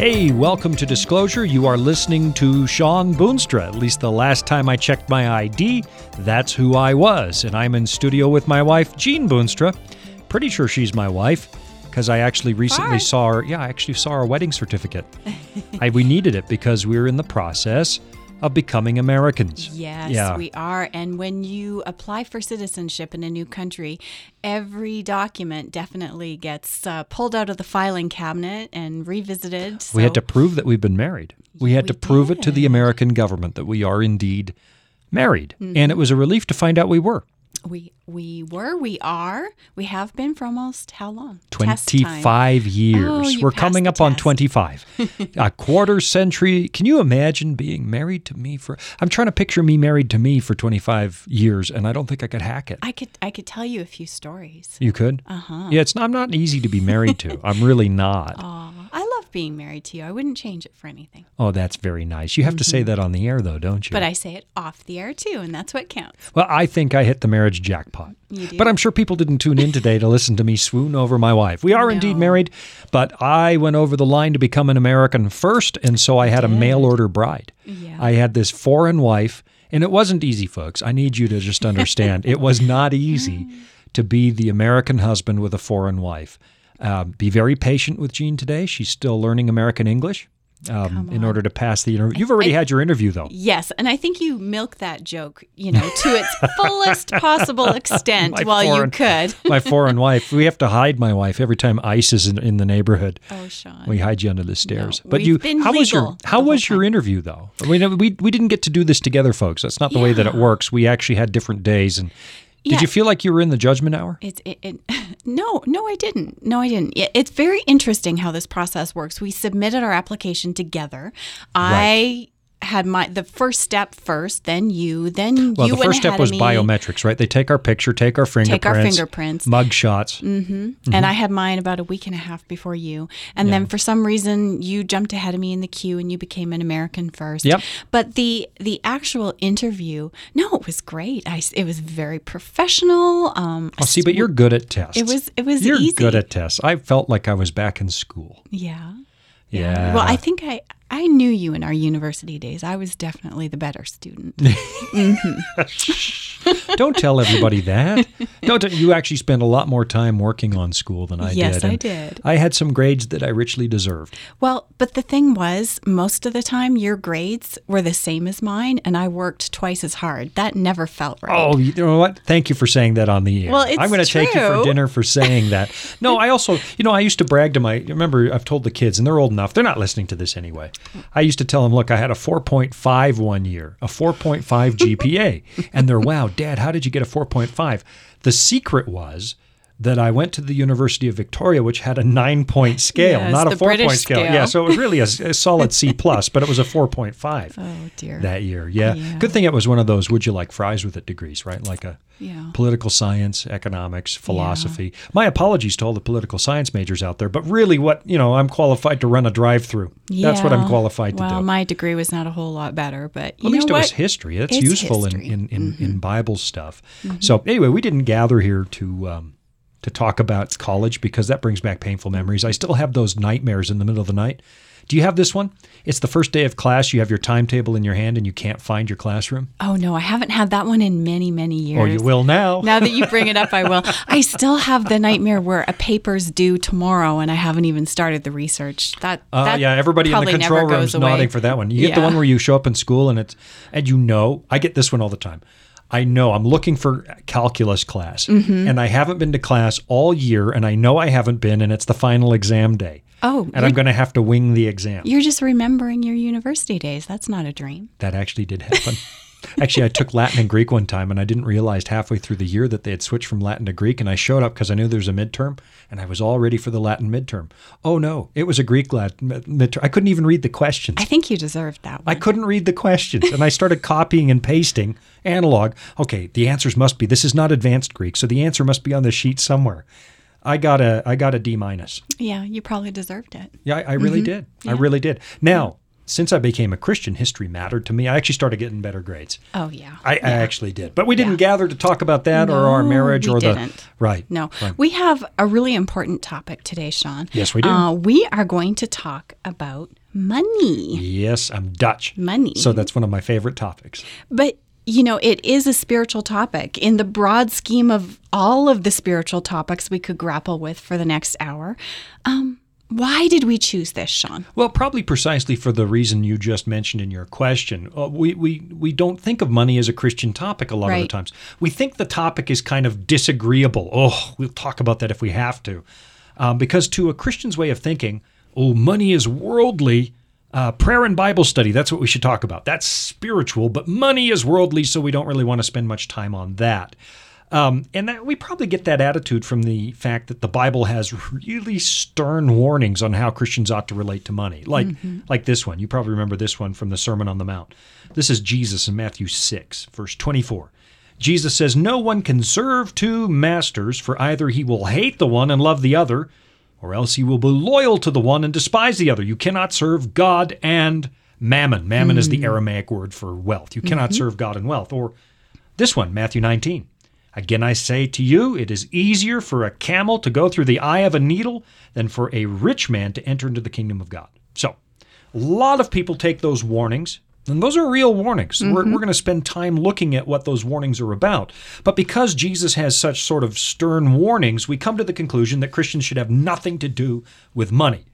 Hey, welcome to Disclosure. You are listening to Shawn Boonstra. At least the last time I checked my ID, that's who I was. And I'm in studio with my wife, Jean Boonstra. Pretty sure she's my wife because I actually recently Hi. saw her. Yeah, I actually saw her wedding certificate. I, we needed it because we were in the process of becoming Americans. Yes, Yeah. we are. And when you apply for citizenship in a new country, every document definitely gets uh, pulled out of the filing cabinet and revisited. We had to prove that we've been married. We had We to prove it to the. American government that we are indeed married. Mm-hmm. And it was a relief to find out we were. We we were, we are, we have been for almost how long? 25 years. Oh, We're coming up on 25. a quarter century. Can you imagine being married to me for I'm trying to picture me married to me for 25 years and I don't think I could hack it. I could I could tell you a few stories. you could? Uh-huh. Yeah, it's not, I'm not easy to be married to. I'm really not. Aw, I love being married to you. I wouldn't change it for anything. Oh, that's very nice. You have to say that on the air though, don't you? Mm-hmm. But I say it off the air too, and that's what counts. Well, I think I hit the marriage jackpot. You do? But I'm sure people didn't tune in today to listen to me swoon over my wife. We are indeed married, but I went over the line to become an American first, and so I had a mail order bride. Yeah. I had this foreign wife, and it wasn't easy, folks. I need you to just understand. it was not easy to be the American husband with a foreign wife. Um, be very patient with Jean today. She's still learning American English um, in order to pass the interview. You've already had your interview, though. Yes, and I think you milk that joke, you know, to its fullest possible extent while you could. my foreign wife. We have to hide my wife every time ICE is in, in the neighborhood. Oh, Shawn. We hide you under the stairs. No, but you, how was your how was your time. interview though? I mean, we we didn't get to do this together, folks. That's not the way that it works. We actually had different days. And did Yeah. you feel like you were in the judgment hour? It, it, it, no, no, I didn't. No, I didn't. It's very interesting how this process works. We submitted our application together. I had my the first step first, then you, then Well, you the went first step was biometrics, right? They take our picture, take our fingerprints, Take our fingerprints. mug shots. and Mm-hmm. I had mine about a week and a half before you. And then for some reason, you jumped ahead of me in the queue and you became an American first. Yep. But the the actual interview, no, it was great. I it was very professional. Um, Oh, see, but you're good at tests. It was- it was You're easy. good at tests. I felt like I was back in school. yeah. Yeah. Well, I think I I knew you in our university days. I was definitely the better student. Don't tell everybody that. Don't. You actually spent a lot more time working on school than I Yes, did. Yes, I did. I had some grades that I richly deserved. well, but the thing was, most of the time your grades were the same as mine, and I worked twice as hard. That never felt right. Oh, you know what? Thank you for saying that on the air. Well, it's I'm going to take you for dinner for saying that. No, I also, you know, I used to brag to my. Remember, I've told the kids, and they're old enough. They're not listening to this anyway. I used to tell them, look, I had a 4.5 one year, a 4.5 GPA, and they're, wow, Dad, how did you get a 4.5? The secret was. That I went to the University of Victoria, which had a nine point scale, Yes, not a four British point scale. scale. Yeah, so it was really a, a solid C plus, but it was a four point five Oh, dear. that year. Yeah. Yeah. Good thing it was one of those would you like fries with it degrees, right? Like a Yeah. political science, economics, philosophy. My apologies to all the political science majors out there, but really what, you know, I'm qualified to run a drive-through. That's what I'm Yeah. qualified to well, do. my degree was not a whole lot better, but you At least know it was history. That's It's useful history. Mm-hmm. in in, in, in Bible stuff. So anyway, we didn't gather here to um, to talk about college because that brings back painful memories. I still have those nightmares in the middle of the night. Do you have this one? It's the first day of class. You have your timetable in your hand and you can't find your classroom. Oh no, I haven't had that one in many, many years. Or you will now. Now that you bring it up, I will. I still have the nightmare where a paper's due tomorrow and I haven't even started the research. That, Uh, that yeah, everybody in the control room's away. nodding for that one. You get the one where you show up in school and it's and you know, I get this one all the time. I know I'm looking for calculus class Mm-hmm. and I haven't been to class all year and I know I haven't been and it's the final exam day. Oh, And I'm going to have to wing the exam. You're just remembering your university days. That's not a dream. That actually did happen. Actually, I took Latin and Greek one time, and I didn't realize halfway through the year that they had switched from Latin to Greek. And I showed up because I knew there was a midterm, and I was all ready for the Latin midterm. Oh no, it was a Greek Latin midterm. I couldn't even read the questions. I think you deserved that One. I couldn't read the questions, and I started copying and pasting analog. Okay, the answers must be. This is not advanced Greek, so the answer must be on the sheet somewhere. I got a I got a D minus. yeah, you probably deserved it. Yeah, I, I really mm-hmm. did. I really did. Now, since I became a Christian, history mattered to me. I actually started getting better grades. Oh yeah. I, I actually did, but we didn't gather to talk about that or our marriage or the didn't. right. No, Right. we have a really important topic today, Shawn. Yes, we do. Uh, we are going to talk about money. Yes, I'm Dutch. Money. So that's one of my favorite topics. But, you know, it is a spiritual topic. In the broad scheme of all of the spiritual topics we could grapple with for the next hour, um, why did we choose this, Shawn? Well, probably precisely for the reason you just mentioned in your question. Uh, we, we, we don't think of money as a Christian topic a lot of the times. We think the topic is kind of disagreeable. Oh, we'll talk about that if we have to. Um, because to a Christian's way of thinking, oh, money is worldly. Uh, prayer and Bible study, that's what we should talk about. That's spiritual, but money is worldly, so we don't really want to spend much time on that. Um, and that we probably get that attitude from the fact that the Bible has really stern warnings on how Christians ought to relate to money, like mm-hmm. like this one. You probably remember this one from the Sermon on the Mount. This is Jesus in Matthew six, verse twenty-four. Jesus says, "No one can serve two masters, for either he will hate the one and love the other, or else he will be loyal to the one and despise the other. You cannot serve God and mammon. Mammon is the hmm. Aramaic word for wealth. You cannot mm-hmm. serve God and wealth. Or this one, Matthew 19. Again, I say to you, it is easier for a camel to go through the eye of a needle than for a rich man to enter into the kingdom of God. So, a lot of people take those warnings, and those are real warnings. We're, mm-hmm. we're going to spend time looking at what those warnings are about. But because Jesus has such sort of stern warnings, we come to the conclusion that Christians should have nothing to do with money.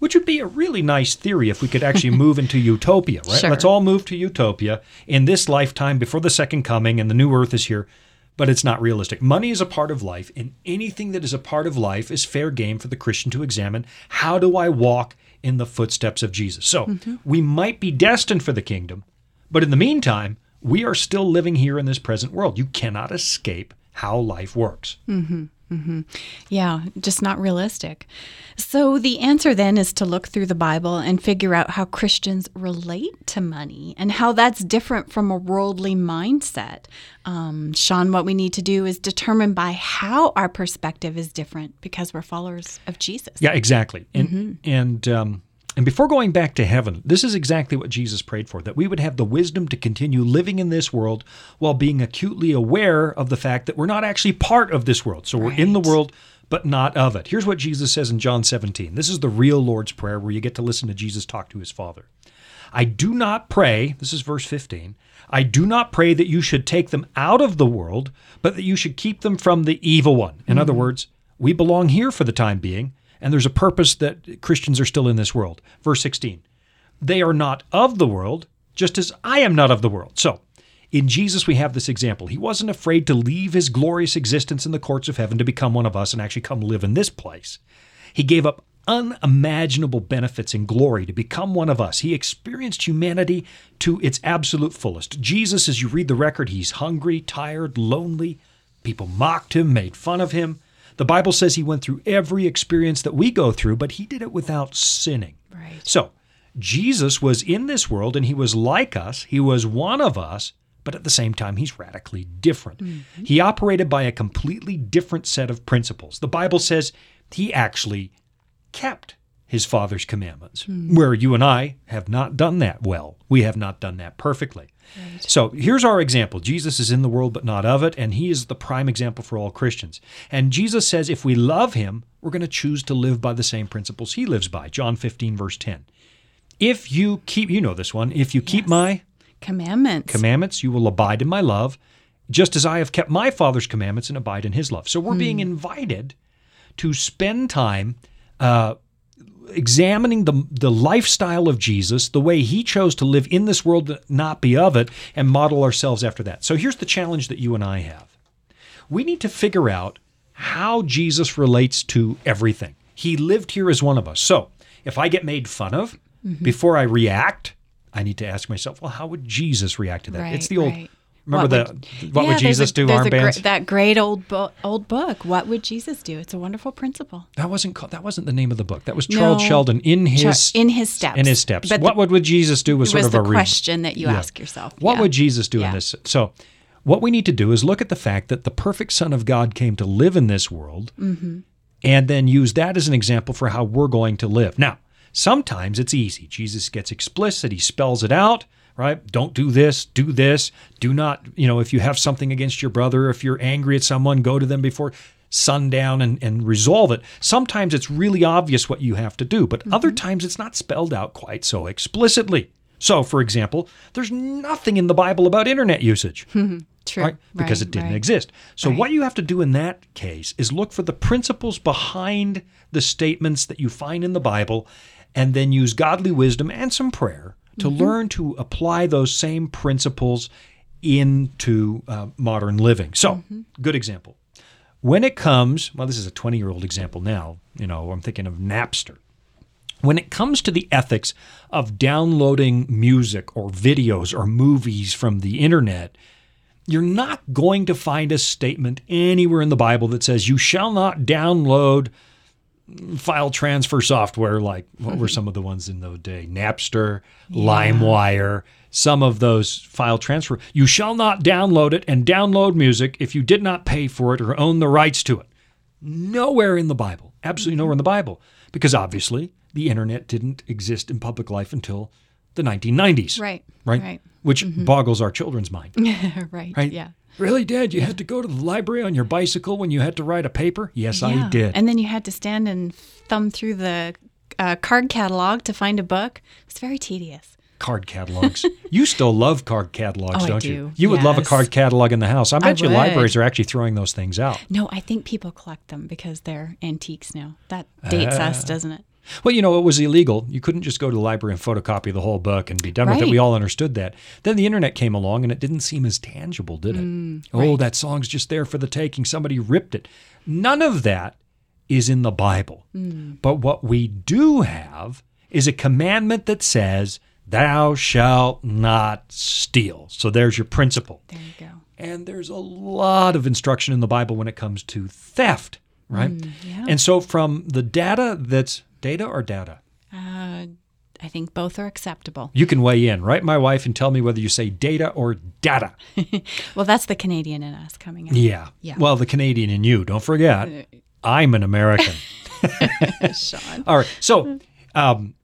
Which would be a really nice theory if we could actually move into utopia, right? Sure. Let's all move to utopia in this lifetime before the second coming and the new earth is here. But it's not realistic. Money is a part of life, and anything that is a part of life is fair game for the Christian to examine. How do I walk in the footsteps of Jesus? So mm-hmm. we might be destined for the kingdom, but in the meantime, we are still living here in this present world. You cannot escape how life works. Mm-hmm. Yeah, just not realistic. So the answer then is to look through the Bible and figure out how Christians relate to money and how that's different from a worldly mindset. Um, Shawn, what we need to do is determine by how our perspective is different because we're followers of Jesus. Yeah, exactly. And and um, and before going back to heaven, this is exactly what Jesus prayed for: that we would have the wisdom to continue living in this world while being acutely aware of the fact that we're not actually part of this world. So we're in the world, but not of it. Here's what Jesus says in John 17. This is the real Lord's prayer, where you get to listen to Jesus talk to his Father. I do not pray, this is verse 15, I do not pray that you should take them out of the world, but that you should keep them from the evil one. In other mm-hmm. words, we belong here for the time being, and there's a purpose that Christians are still in this world. Verse 16, they are not of the world, just as I am not of the world. So, in Jesus, we have this example. He wasn't afraid to leave his glorious existence in the courts of heaven to become one of us and actually come live in this place. He gave up unimaginable benefits and glory to become one of us. He experienced humanity to its absolute fullest. Jesus, as you read the record, he's hungry, tired, lonely. People mocked him, made fun of him. The Bible says he went through every experience that we go through, but he did it without sinning. Right. So, Jesus was in this world and he was like us, he was one of us, but at the same time, he's radically different. Mm-hmm. He operated by a completely different set of principles. The Bible says he actually kept his Father's commandments, hmm. where you and I have not done that well. We have not done that perfectly. So here's our example Jesus is in the world, but not of it, and he is the prime example for all Christians. And Jesus says if we love him, we're going to choose to live by the same principles he lives by. John 15, verse 10. If you keep, you know this one, if you keep my Commandments. commandments, you will abide in my love, just as I have kept my Father's commandments and abide in his love. So we're being invited to spend time uh, examining the, the lifestyle of Jesus, the way he chose to live in this world, not be of it, and model ourselves after that. So here's the challenge that you and I have we need to figure out how Jesus relates to everything. He lived here as one of us. So if I get made fun of, mm-hmm. before I react, I need to ask myself, well, how would Jesus react to that? Right, it's the old. right. Remember What the would- what Yeah, would Jesus a- do? Armbands. gre- that great old bo- old book. What would Jesus do? It's a wonderful principle. that wasn't called, that wasn't the name of the book. That was Charles No. Sheldon in his in his steps. in his steps. But what the- would, would Jesus do was sort was of the a re- question that you yeah. ask yourself. What Yeah. would Jesus do in this? So, what we need to do is look at the fact that the perfect Son of God came to live in this world, Mm-hmm. and then use that as an example for how we're going to live. Now, Sometimes it's easy. Jesus gets explicit, he spells it out, right? Don't do this, do this. Do not, you know, if you have something against your brother, if you're angry at someone, go to them before sundown and, and resolve it. Sometimes it's really obvious what you have to do, but mm-hmm. other times it's not spelled out quite so explicitly. So, for example, there's nothing in the Bible about internet usage. True. Right? Because Right, it didn't right. exist. So, what you have to do in that case is look for the principles behind the statements that you find in the Bible and then use godly wisdom and some prayer to Mm-hmm. learn to apply those same principles into uh, modern living. So, Mm-hmm. good example. When it comes, well, this is a 20 year old example now, you know, I'm thinking of Napster. When it comes to the ethics of downloading music or videos or movies from the internet, you're not going to find a statement anywhere in the Bible that says you shall not download file transfer software like what were mm-hmm. some of the ones in the day Napster, LimeWire, some of those file transfer. You shall not download it and download music if you did not pay for it or own the rights to it. Nowhere in the Bible, absolutely nowhere in the Bible, because obviously the internet didn't exist in public life until the 1990s. Right. Right. Right. Which mm-hmm. boggles our children's mind. right. Right? Yeah. Really, Dad? You had to go to the library on your bicycle when you had to write a paper? Yes, I did. And then you had to stand and thumb through the uh, card catalog to find a book. It's very tedious. card catalogs. you still love card catalogs, Oh, don't you? do. You would love a card catalog in the house. I bet you would. libraries are actually throwing those things out. No, I think people collect them because they're antiques now. That dates Ah. us, doesn't it? Well, you know, it was illegal. You couldn't just go to the library and photocopy the whole book and be done with it. We all understood that. Then the internet came along and it didn't seem as tangible, did it? oh, Mm, right. that song's just there for the taking. Somebody ripped it. None of that is in the Bible. Mm. But what we do have is a commandment that says, Thou shalt not steal. So there's your principle. There you go. And there's a lot of instruction in the Bible when it comes to theft, right? yeah. And so from the data that's data or data? Uh, I think both are acceptable. You can weigh in, Write my wife, and tell me whether you say data or data. Well, that's the Canadian in us coming out. Yeah. Yeah. Well, the Canadian in you, don't forget, I'm an American. Shawn. All right. So, um,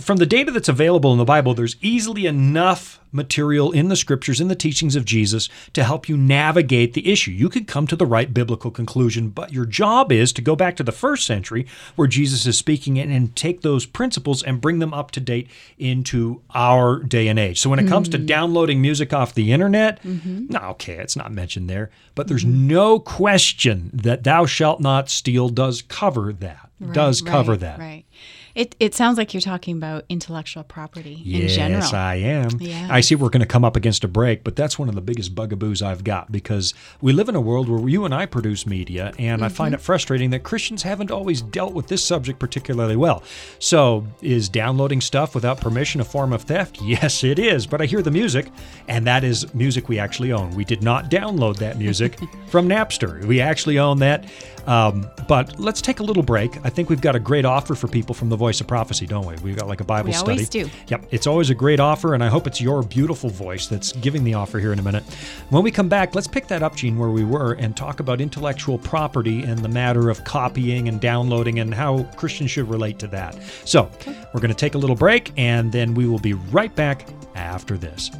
from the data that's available in the Bible, there's easily enough material in the scriptures, in the teachings of Jesus, to help you navigate the issue. You could come to the right biblical conclusion, but your job is to go back to the first century where Jesus is speaking in and take those principles and bring them up to date into our day and age. So, when it comes to hmm. downloading music off the internet, mm-hmm. no, okay, it's not mentioned there, but there's mm-hmm. no question that thou shalt not steal does cover that. does cover right, that. Right. It, it sounds like you're talking about intellectual property in Yes, general. I am. Yes. I see we're going to come up against a break, but that's one of the biggest bugaboos I've got because we live in a world where you and I produce media, and I Mm-hmm. find it frustrating that Christians haven't always dealt with this subject particularly well. So, is downloading stuff without permission a form of theft? Yes, it is. But I hear the music, and that is music we actually own. We did not download that music from Napster. We actually own that. Um, but let's take a little break. I think we've got a great offer for people from the Voice of Prophecy, don't we? We've got like a Bible We study. always do. Yep, it's always a great offer, and I hope it's your beautiful voice that's giving the offer here in a minute. When we come back, let's pick that up, Jean, where we were, and talk about intellectual property and the matter of copying and downloading and how Christians should relate to that. So, we're going to take a little break, and then we will be right back after this.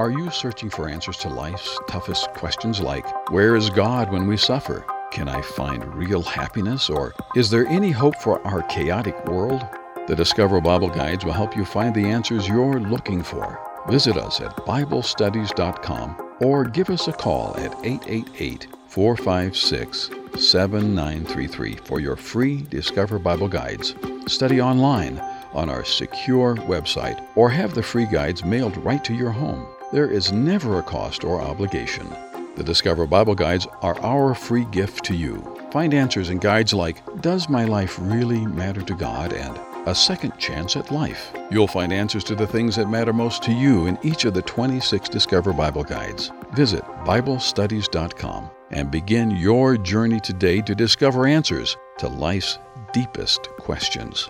Are you searching for answers to life's toughest questions like, Where is God when we suffer? Can I find real happiness? Or is there any hope for our chaotic world? The Discover Bible Guides will help you find the answers you're looking for. Visit us at BibleStudies.com or give us a call at 888 456 7933 for your free Discover Bible Guides. Study online on our secure website or have the free guides mailed right to your home. There is never a cost or obligation. The Discover Bible Guides are our free gift to you. Find answers in guides like Does my life really matter to God? and A Second Chance at Life. You'll find answers to the things that matter most to you in each of the 26 Discover Bible Guides. Visit BibleStudies.com and begin your journey today to discover answers to life's deepest questions.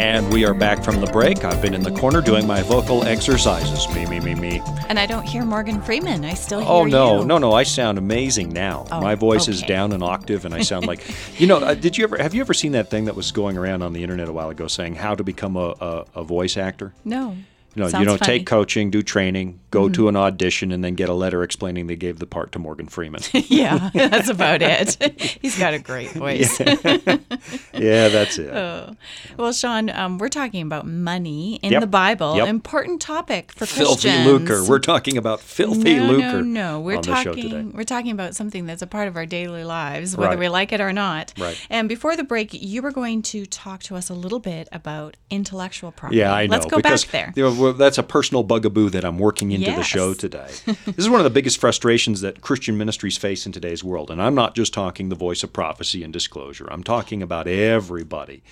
And we are back from the break. I've been in the corner doing my vocal exercises. Me, me, me, me. And I don't hear Morgan Freeman. I still hear Oh no, you. no, no! I sound amazing now. Oh, my voice is down an octave, and I sound like, you know. Uh, did you ever have you ever seen that thing that was going around on the internet a while ago saying how to become a, a, a voice actor? No. You know, Sounds you know, funny. Mm-hmm. take coaching, do training, go to an audition, and then get a letter explaining they gave the part to Morgan Freeman. yeah, that's about it. He's got a great voice. yeah, that's it. Oh. Well, Shawn, um, we're talking about money in Yep. the Bible. Yep. Important topic for filthy Christians. lucre. We're talking about filthy no, lucre. No, no, We're on the show today. talking. We're talking about something that's a part of our daily lives, whether Right. we like it or not. Right. And before the break, you were going to talk to us a little bit about intellectual property. Yeah, I know. Let's go because, back there. you know, that's a personal bugaboo that I'm working into the show today. this is one of the biggest frustrations that Christian ministries face in today's world. And I'm not just talking the voice of prophecy and disclosure, I'm talking about everybody.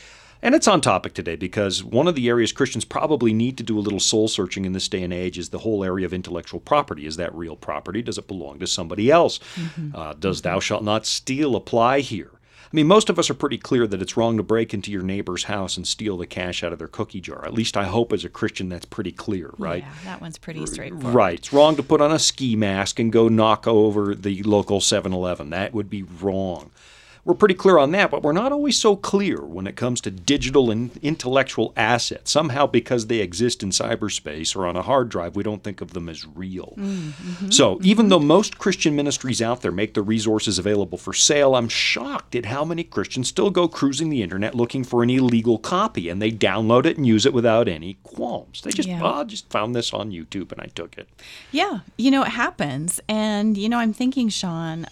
And it's on topic today because one of the areas Christians probably need to do a little soul searching in this day and age is the whole area of intellectual property. Is that real property? Does it belong to somebody else? Uh, does thou shalt not steal apply here? I mean, most of us are pretty clear that it's wrong to break into your neighbor's house and steal the cash out of their cookie jar. At least I hope as a Christian that's pretty clear, right? Yeah, that one's pretty straightforward. Right. It's wrong to put on a ski mask and go knock over the local 7 Eleven. That would be wrong. We're pretty clear on that, but we're not always so clear when it comes to digital and intellectual assets. Somehow, because they exist in cyberspace or on a hard drive, we don't think of them as real. Mm, mm-hmm. So, even though most Christian ministries out there make the resources available for sale, I'm shocked at how many Christians still go cruising the internet looking for an illegal copy and they download it and use it without any qualms. They just, Yeah. "Oh, I just found this on YouTube and I took it. Yeah, you know, it happens. And, you know, I'm thinking, Shawn,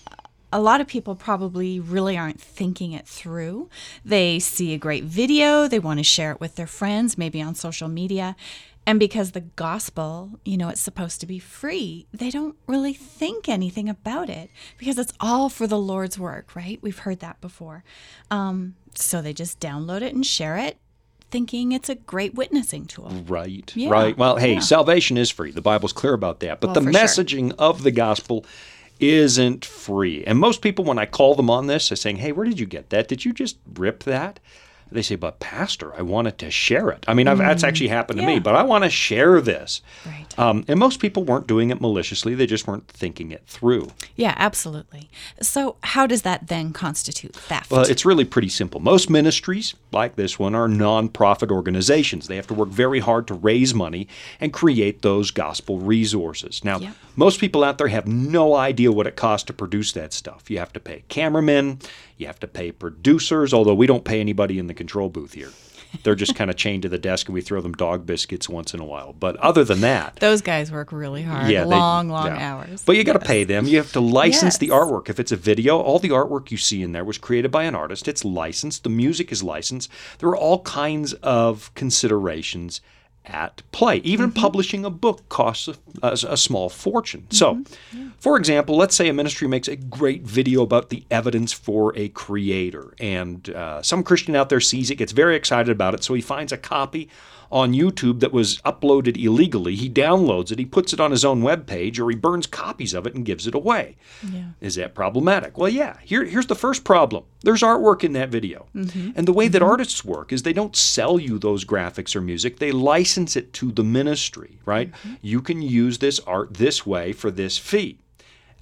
a lot of people probably really aren't thinking it through. They see a great video, they want to share it with their friends, maybe on social media. And because the gospel, you know, it's supposed to be free, they don't really think anything about it because it's all for the Lord's work, right? We've heard that before. Um, so they just download it and share it, thinking it's a great witnessing tool. Right. Yeah, Right. Well, hey, yeah. salvation is free. The Bible's clear about that. But Well, the for sure. messaging of the gospel isn't free. And most people, when I call them on this, are saying, hey, where did you get that? Did you just rip that? They say, but Pastor, I wanted to share it. I mean, I've, that's actually happened to me, Mm. But I want to share this. Right. Um, and most people weren't doing it maliciously, they just weren't thinking it through. Yeah, absolutely. So, how does that then constitute theft? Well, it's really pretty simple. Most ministries, like this one, are nonprofit organizations. They have to work very hard to raise money and create those gospel resources. Now, Yep. most people out there have no idea what it costs to produce that stuff. You have to pay cameramen, you have to pay producers, although we don't pay anybody in the control booth here. They're just kind of chained to the desk and we throw them dog biscuits once in a while. But other than that, Those guys work really hard. yeah, they- long, long yeah. hours. But you got to Yes. pay them. You have to license the artwork. If it's a video, all the artwork you see in there was created by an artist. It's licensed. The music is licensed. There are all kinds of considerations at play. Even Mm-hmm. publishing a book costs a, a, a small fortune. So, Mm-hmm. for example, let's say a ministry makes a great video about the evidence for a creator, and uh, some Christian out there sees it, gets very excited about it, so he finds a copy on YouTube that was uploaded illegally. He downloads it, he puts it on his own webpage, or he burns copies of it and gives it away. Yeah. Is that problematic? Well, yeah. Here, here's the first problem there's artwork in that video. Mm-hmm. And the way that mm-hmm. artists work is they don't sell you those graphics or music, they license it to the ministry, right? Mm-hmm. You can use this art this way for this fee.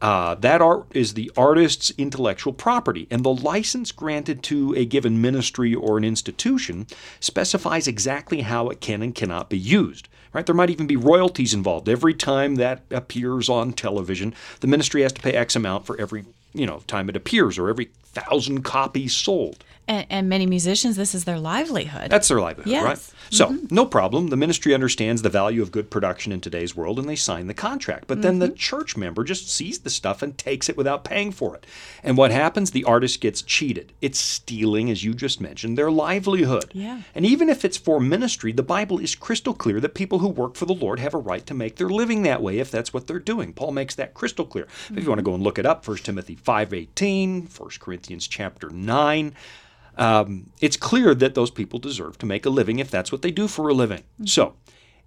Uh, that art is the artist's intellectual property, and the license granted to a given ministry or an institution specifies exactly how it can and cannot be used. Right? There might even be royalties involved. Every time that appears on television, the ministry has to pay X amount for every you know time it appears or every thousand copies sold. And, and many musicians, this is their livelihood. That's their livelihood, Yes. right? So, no problem. The ministry understands the value of good production in today's world and they sign the contract. But then the mm-hmm. church member just sees the stuff and takes it without paying for it. And what happens? The artist gets cheated. It's stealing, as you just mentioned, their livelihood. Yeah. And even if it's for ministry, the Bible is crystal clear that people who work for the Lord have a right to make their living that way if that's what they're doing. Paul makes that crystal clear. If you want to go and look it up, 1 Timothy 5.18, 1 Corinthians chapter 9, um, it's clear that those people deserve to make a living if that's what they do for a living. So,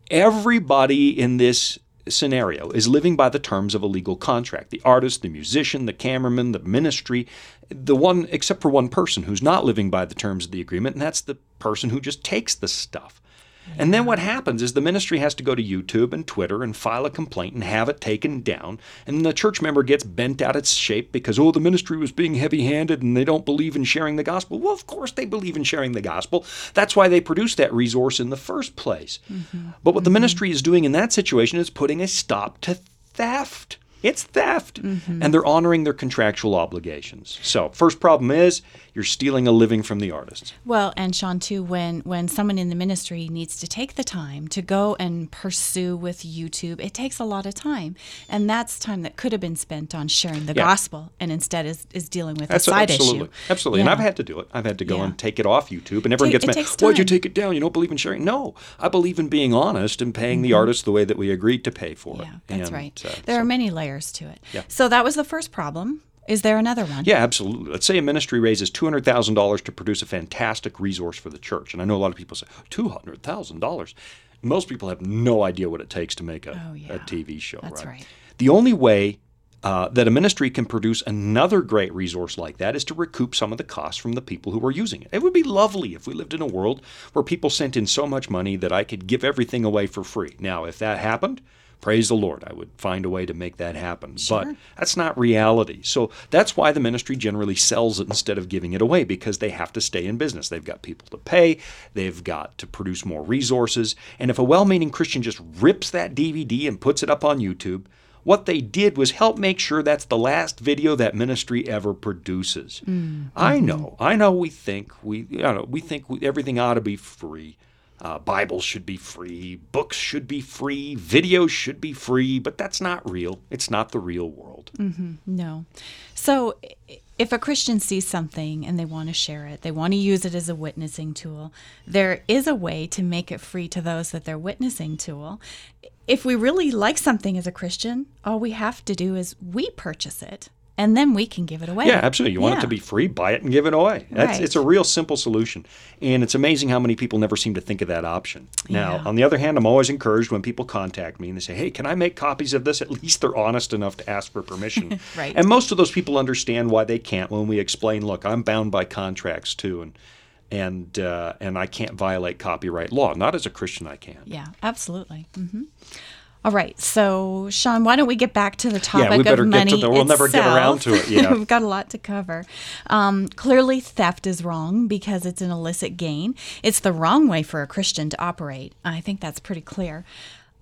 everybody in this scenario is living by the terms of a legal contract. The artist, the musician, the cameraman, the ministry, the one, except for one person who's not living by the terms of the agreement, and that's the person who just takes the stuff. And then what happens is the ministry has to go to YouTube and Twitter and file a complaint and have it taken down. And the church member gets bent out of shape because, oh, the ministry was being heavy handed and they don't believe in sharing the gospel. Well, of course they believe in sharing the gospel. That's why they produced that resource in the first place. Mm-hmm. But what mm-hmm. the ministry is doing in that situation is putting a stop to theft. It's theft. Mm-hmm. And they're honoring their contractual obligations. So, first problem is you're stealing a living from the artist. Well, and Shawn, too, when, when someone in the ministry needs to take the time to go and pursue with YouTube, it takes a lot of time. And that's time that could have been spent on sharing the yeah. gospel and instead is, is dealing with that's a side absolutely. issue. Absolutely. Yeah. And I've had to do it. I've had to go yeah. and take it off YouTube. And everyone take, gets mad. Why'd you take it down? You don't believe in sharing? No. I believe in being honest and paying mm-hmm. the artist the way that we agreed to pay for it. Yeah, that's and, right. Uh, there so. are many layers to it. Yeah. So that was the first problem. Is there another one? Yeah, absolutely. Let's say a ministry raises $200,000 to produce a fantastic resource for the church. And I know a lot of people say, $200,000? Most people have no idea what it takes to make a, oh, yeah. a TV show. That's right? right. The only way uh, that a ministry can produce another great resource like that is to recoup some of the costs from the people who are using it. It would be lovely if we lived in a world where people sent in so much money that I could give everything away for free. Now, if that happened, praise the Lord, I would find a way to make that happen. Sure. But that's not reality. So that's why the ministry generally sells it instead of giving it away because they have to stay in business. They've got people to pay, they've got to produce more resources. And if a well meaning Christian just rips that DVD and puts it up on YouTube, what they did was help make sure that's the last video that ministry ever produces. Mm-hmm. I know, I know. We think we, you know, we think everything ought to be free. Uh, Bibles should be free, books should be free, videos should be free, but that's not real. It's not the real world. Mm-hmm. No. So, if a Christian sees something and they want to share it, they want to use it as a witnessing tool, there is a way to make it free to those that they're witnessing to. If we really like something as a Christian, all we have to do is we purchase it and then we can give it away. Yeah, absolutely. You want yeah. it to be free, buy it and give it away. That's right. it's a real simple solution. And it's amazing how many people never seem to think of that option. Now, yeah. on the other hand, I'm always encouraged when people contact me and they say, "Hey, can I make copies of this?" At least they're honest enough to ask for permission. right. And most of those people understand why they can't when we explain, "Look, I'm bound by contracts too and and uh, and I can't violate copyright law. Not as a Christian, I can." Yeah, absolutely. Mm-hmm. All right. So, Shawn, why don't we get back to the topic yeah, we better of money get to the, We'll itself. never get around to it. Yeah. We've got a lot to cover. Um, clearly, theft is wrong because it's an illicit gain. It's the wrong way for a Christian to operate. I think that's pretty clear.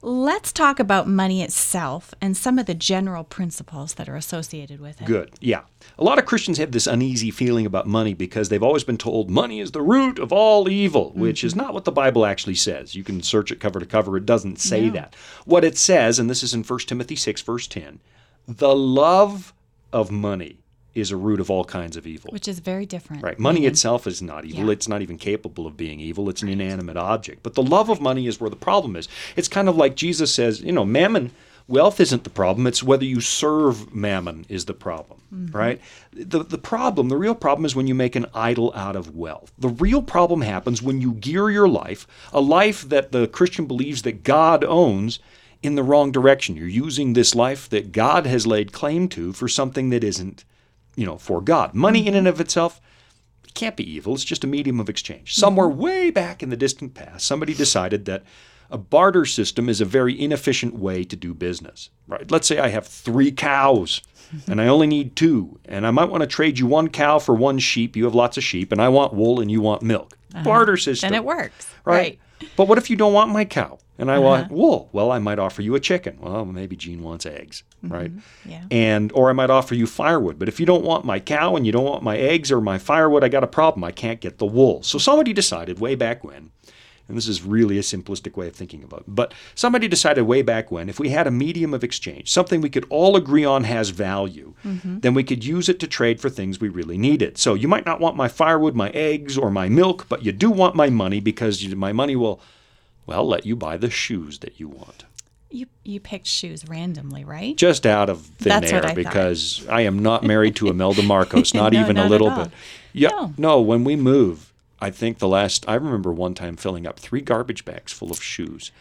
Let's talk about money itself and some of the general principles that are associated with it. Good. Yeah. A lot of Christians have this uneasy feeling about money because they've always been told money is the root of all evil, mm-hmm. which is not what the Bible actually says. You can search it cover to cover, it doesn't say no. that. What it says, and this is in 1 Timothy 6, verse 10, the love of money is a root of all kinds of evil. Which is very different. Right. Money itself is not evil. Yeah. It's not even capable of being evil. It's an inanimate object. But the love of money is where the problem is. It's kind of like Jesus says, you know, mammon, wealth isn't the problem. It's whether you serve mammon is the problem, mm-hmm. right? The, the problem, the real problem is when you make an idol out of wealth. The real problem happens when you gear your life, a life that the Christian believes that God owns, in the wrong direction. You're using this life that God has laid claim to for something that isn't you know, for God. Money in and of itself can't be evil. It's just a medium of exchange. Somewhere way back in the distant past, somebody decided that a barter system is a very inefficient way to do business. Right? Let's say I have 3 cows and I only need 2 and I might want to trade you one cow for one sheep. You have lots of sheep and I want wool and you want milk. Uh-huh. Barter system. And it works. Right? right. But what if you don't want my cow? And I Uh-huh. want wool. Well, I might offer you a chicken. Well, maybe Jean wants eggs, right? Yeah. And or I might offer you firewood. But if you don't want my cow and you don't want my eggs or my firewood, I got a problem. I can't get the wool. So somebody decided way back when, and this is really a simplistic way of thinking about it, but somebody decided way back when if we had a medium of exchange, something we could all agree on has value, mm-hmm. then we could use it to trade for things we really needed. So you might not want my firewood, my eggs, or my milk, but you do want my money because you, my money will well, let you buy the shoes that you want. You you picked shoes randomly, right? Just out of thin That's air I thought. because I am not married to Imelda Marcos, not No, even not a little bit. Yeah, No. no, when we move, I think the last I remember one time filling up three garbage bags full of shoes.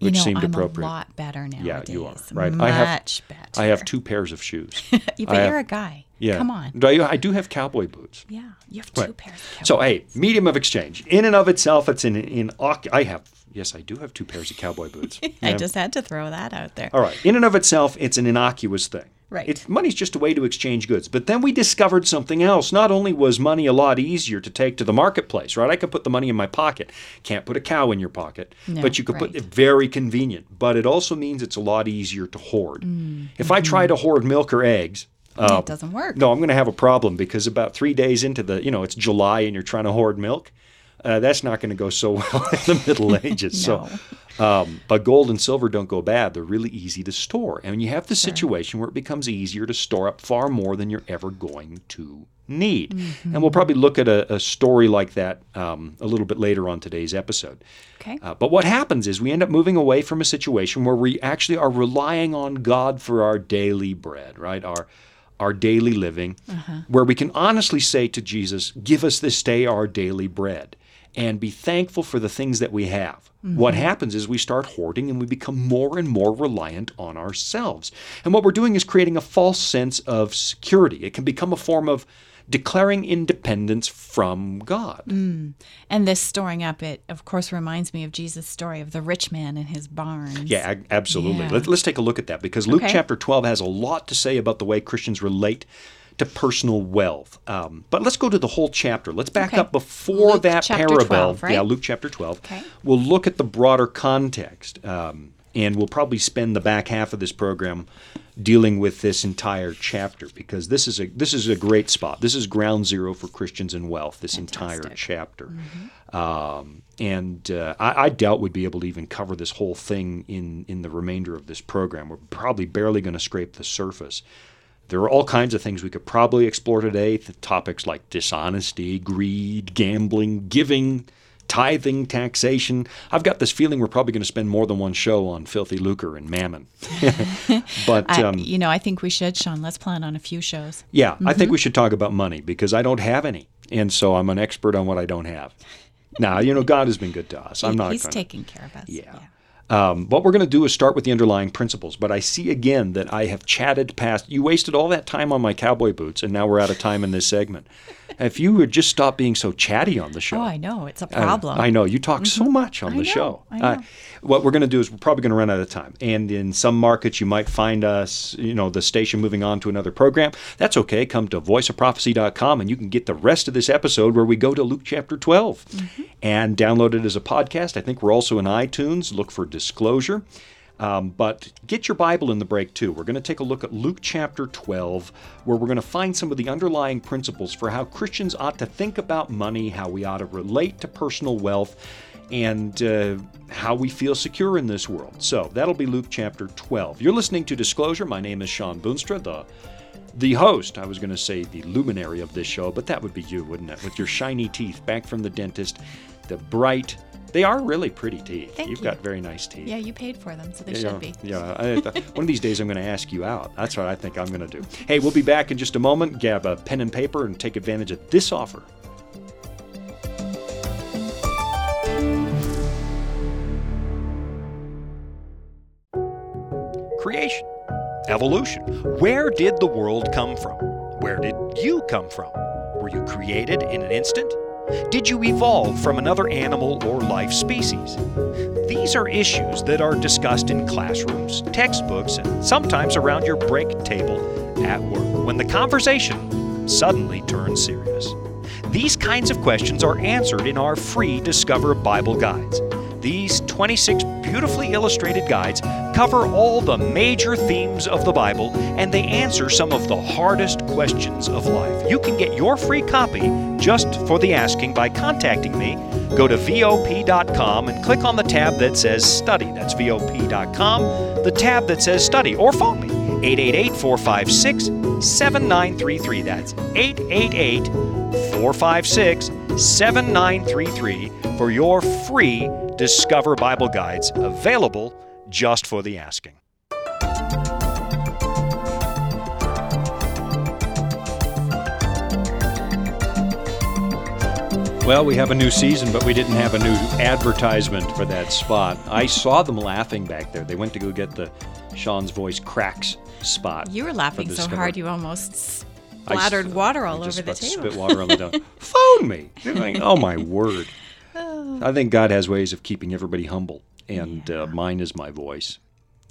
which You know, seemed I'm appropriate. a lot better now. Yeah, you are, right. Much I have- better. I have two pairs of shoes. But you're a guy. Yeah. Come on. I, I do have cowboy boots. Yeah, you have two Right. pairs of So, hey, medium of exchange. In and of itself, it's in, in I have, yes, I do have two pairs of cowboy boots. I Yeah. just had to throw that out there. All right. In and of itself, it's an innocuous thing. Right. It's, money's just a way to exchange goods. But then we discovered something else. Not only was money a lot easier to take to the marketplace, right? I could put the money in my pocket. Can't put a cow in your pocket, No, but you could put it very convenient. But it also means it's a lot easier to hoard. Mm, If I try to hoard milk or eggs, uh, it doesn't work. no, I'm going to have a problem because about three days into the, you know, it's July and you're trying to hoard milk. Uh, that's not going to go so well in the Middle Ages. So, um, but gold and silver don't go bad. They're really easy to store, and you have the situation where it becomes easier to store up far more than you're ever going to need. And we'll probably look at a, a story like that um, a little bit later on today's episode. Okay. Uh, but what happens is we end up moving away from a situation where we actually are relying on God for our daily bread, right? Our our daily living, where we can honestly say to Jesus, "Give us this day our daily bread," and be thankful for the things that we have. Mm-hmm. What happens is we start hoarding and we become more and more reliant on ourselves. And what we're doing is creating a false sense of security. It can become a form of declaring independence from God. Mm. And this storing up, it of course reminds me of Jesus' story of the rich man and his barns. Yeah, absolutely. Yeah. Let, us take a look at that because Luke Okay. chapter 12 has a lot to say about the way Christians relate to personal wealth. Um, but let's go to the whole chapter. Let's back Okay. up before Luke that parable. 12, right? Yeah, Luke chapter 12. Okay. We'll look at the broader context, um, and we'll probably spend the back half of this program dealing with this entire chapter because this is a this is a great spot. This is ground zero for Christians and wealth. This entire Fantastic. chapter. Um, and uh, I, I doubt we'd be able to even cover this whole thing in, in the remainder of this program. We're probably barely going to scrape the surface. There are all kinds of things we could probably explore today. Topics like dishonesty, greed, gambling, giving, tithing, taxation. I've got this feeling we're probably going to spend more than one show on filthy lucre and mammon. but I, um, you know, I think we should, Shawn. Let's plan on a few shows. yeah, I Mm-hmm. think we should talk about money because I don't have any, and so I'm an expert on what I don't have. Now, you know, God has been good to us. I'm He- not. He's gonna, taking care of us. Yeah. Um, what we're going to do is start with the underlying principles. But I see again that I have chatted past. You wasted all that time on my cowboy boots, and now we're out of time in this segment. If you would just stop being so chatty on the show. Oh, I know. It's a Uh, problem. I know you talk so much on I the know, show. I Uh, know. what we're going to do is we're probably going to run out of time, and in some markets you might find us, you know, the station moving on to another program. That's okay. Come to voiceofprophecy.com, and you can get the rest of this episode where we go to Luke chapter 12 Mm-hmm. and download it as a podcast. I think we're also in iTunes. Look for Disclosure. Um, but get your Bible in the break too. We're going to take a look at Luke chapter 12, where we're going to find some of the underlying principles for how Christians ought to think about money, how we ought to relate to personal wealth, and uh, how we feel secure in this world. So that'll be Luke chapter 12. You're listening to Disclosure. My name is Shawn Boonstra, the the host. I was going to say the luminary of this show, but that would be you, wouldn't it? With your shiny teeth back from the dentist, the bright. They are really pretty teeth. Thank You've you. got very nice teeth. Yeah, you paid for them, so they Yeah, should be. Yeah, I, one of these days I'm going to ask you out. That's what I think I'm going to do. Hey, we'll be back in just a moment. Grab a pen and paper and take advantage of this offer. Creation, evolution. Where did the world come from? Where did you come from? Were you created in an instant? Did you evolve from another animal or life species? These are issues that are discussed in classrooms, textbooks, and sometimes around your break table at work when the conversation suddenly turns serious. These kinds of questions are answered in our free Discover Bible guides. These 26 beautifully illustrated guides cover all the major themes of the Bible and they answer some of the hardest questions of life. You can get your free copy just for the asking by contacting me. Go to VOP.com and click on the tab that says Study. That's VOP.com, the tab that says Study, or phone me 888 456 7933. That's 888 456 7933 for your free Discover Bible Guides available just for the asking. Well, we have a new season, but we didn't have a new advertisement for that spot. I saw them laughing back there. They went to go get the Shawn's Voice Cracks spot. You were laughing so hard you almost splattered s- water I all just over the table. Spit water on the. Phone me. Like, oh my word. Oh. I think God has ways of keeping everybody humble, and uh, mine is my voice.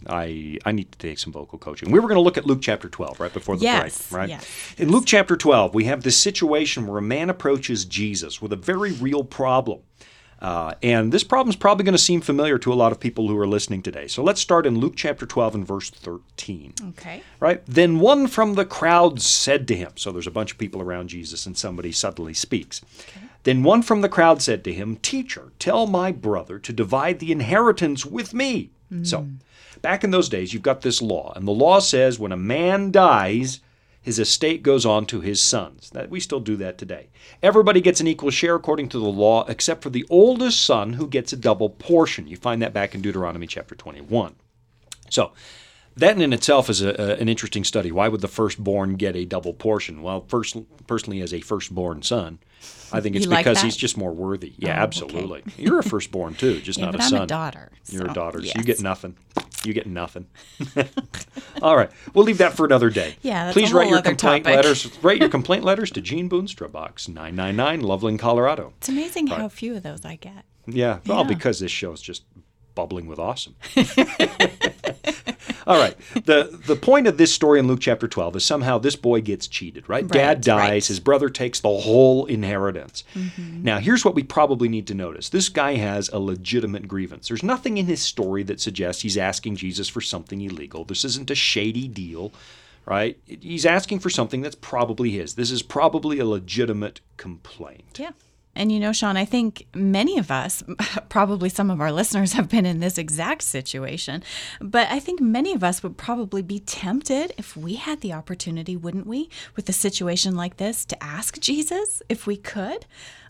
I I need to take some vocal coaching. We were going to look at Luke chapter 12 right before the Yes, break, right? yes. In Luke chapter 12, we have this situation where a man approaches Jesus with a very real problem. Uh, and this problem is probably going to seem familiar to a lot of people who are listening today. So let's start in Luke chapter 12 and verse 13 Okay. right? Then one from the crowd said to him, so there's a bunch of people around Jesus, and somebody suddenly speaks. Then one from the crowd said to him, Teacher, tell my brother to divide the inheritance with me. So, back in those days, you've got this law, and the law says when a man dies, his estate goes on to his sons. That we still do that today. Everybody gets an equal share according to the law, except for the oldest son who gets a double portion. You find that back in Deuteronomy chapter 21. So, that in itself is a, a- an interesting study. Why would the firstborn get a double portion? Well, first, personally, as a firstborn son, I think it's You because that? he's just more worthy. Yeah, Oh, okay. absolutely. You're a firstborn too, just Yeah, not a I'm son. a daughter. You're a so, daughter, so you get nothing. You get nothing. All right, we'll leave that for another day. Yeah, that's a Please write your complaint topic. letters. Write your complaint letters to Jean Boonstra Box 999, Loveland, Colorado. It's amazing how few of those I get. Yeah, well, Yeah. because this show is just bubbling with awesome. All right. The the point of this story in Luke chapter 12 is somehow this boy gets cheated, right? Dad dies, right. Mm-hmm. his brother takes the whole inheritance. Now, here's what we probably need to notice. This guy has a legitimate grievance. There's nothing in his story that suggests he's asking Jesus for something illegal. This isn't a shady deal, right? He's asking for something that's probably his. This is probably a legitimate complaint. Yeah. And you know, Shawn, I think many of us, probably some of our listeners, have been in this exact situation. But I think many of us would probably be tempted if we had the opportunity, wouldn't we, with a situation like this, to ask Jesus if we could.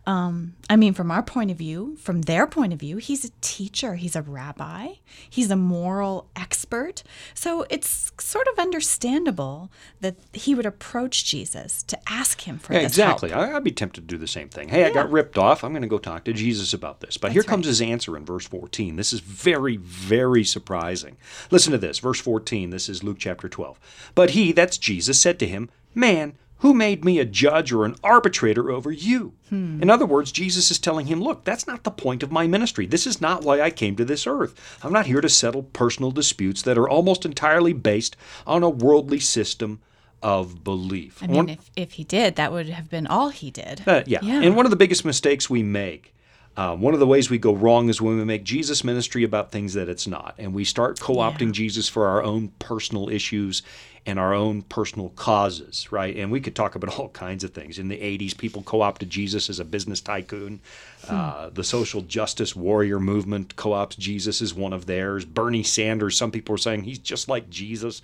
Um, I mean, from our point of view, from their point of view, he's a teacher, he's a rabbi, he's a moral expert. So it's sort of understandable that he would approach Jesus to ask him for Yeah, exactly. help. I'd be tempted to do the same thing. Hey, I got ripped off. I'm going to go talk to Jesus about this. But here comes his answer in verse 14. This is very, very surprising. Listen to this. Verse 14. This is Luke chapter 12. But he, that's Jesus, said to him, Man, who made me a judge or an arbitrator over you? In other words, Jesus is telling him, Look, that's not the point of my ministry. This is not why I came to this earth. I'm not here to settle personal disputes that are almost entirely based on a worldly system of belief. I One- mean, if, if he did, that would have been all he did. uh, yeah. Yeah. And one of the biggest mistakes we make, um, one of the ways we go wrong is when we make Jesus ministry about things that it's not. And we start co opting Jesus for our own personal issues and our own personal causes, right? And we could talk about all kinds of things. In the 80s, people co opted Jesus as a business tycoon. Uh, the social justice warrior movement co opts Jesus as one of theirs. Bernie Sanders, some people are saying he's just like Jesus.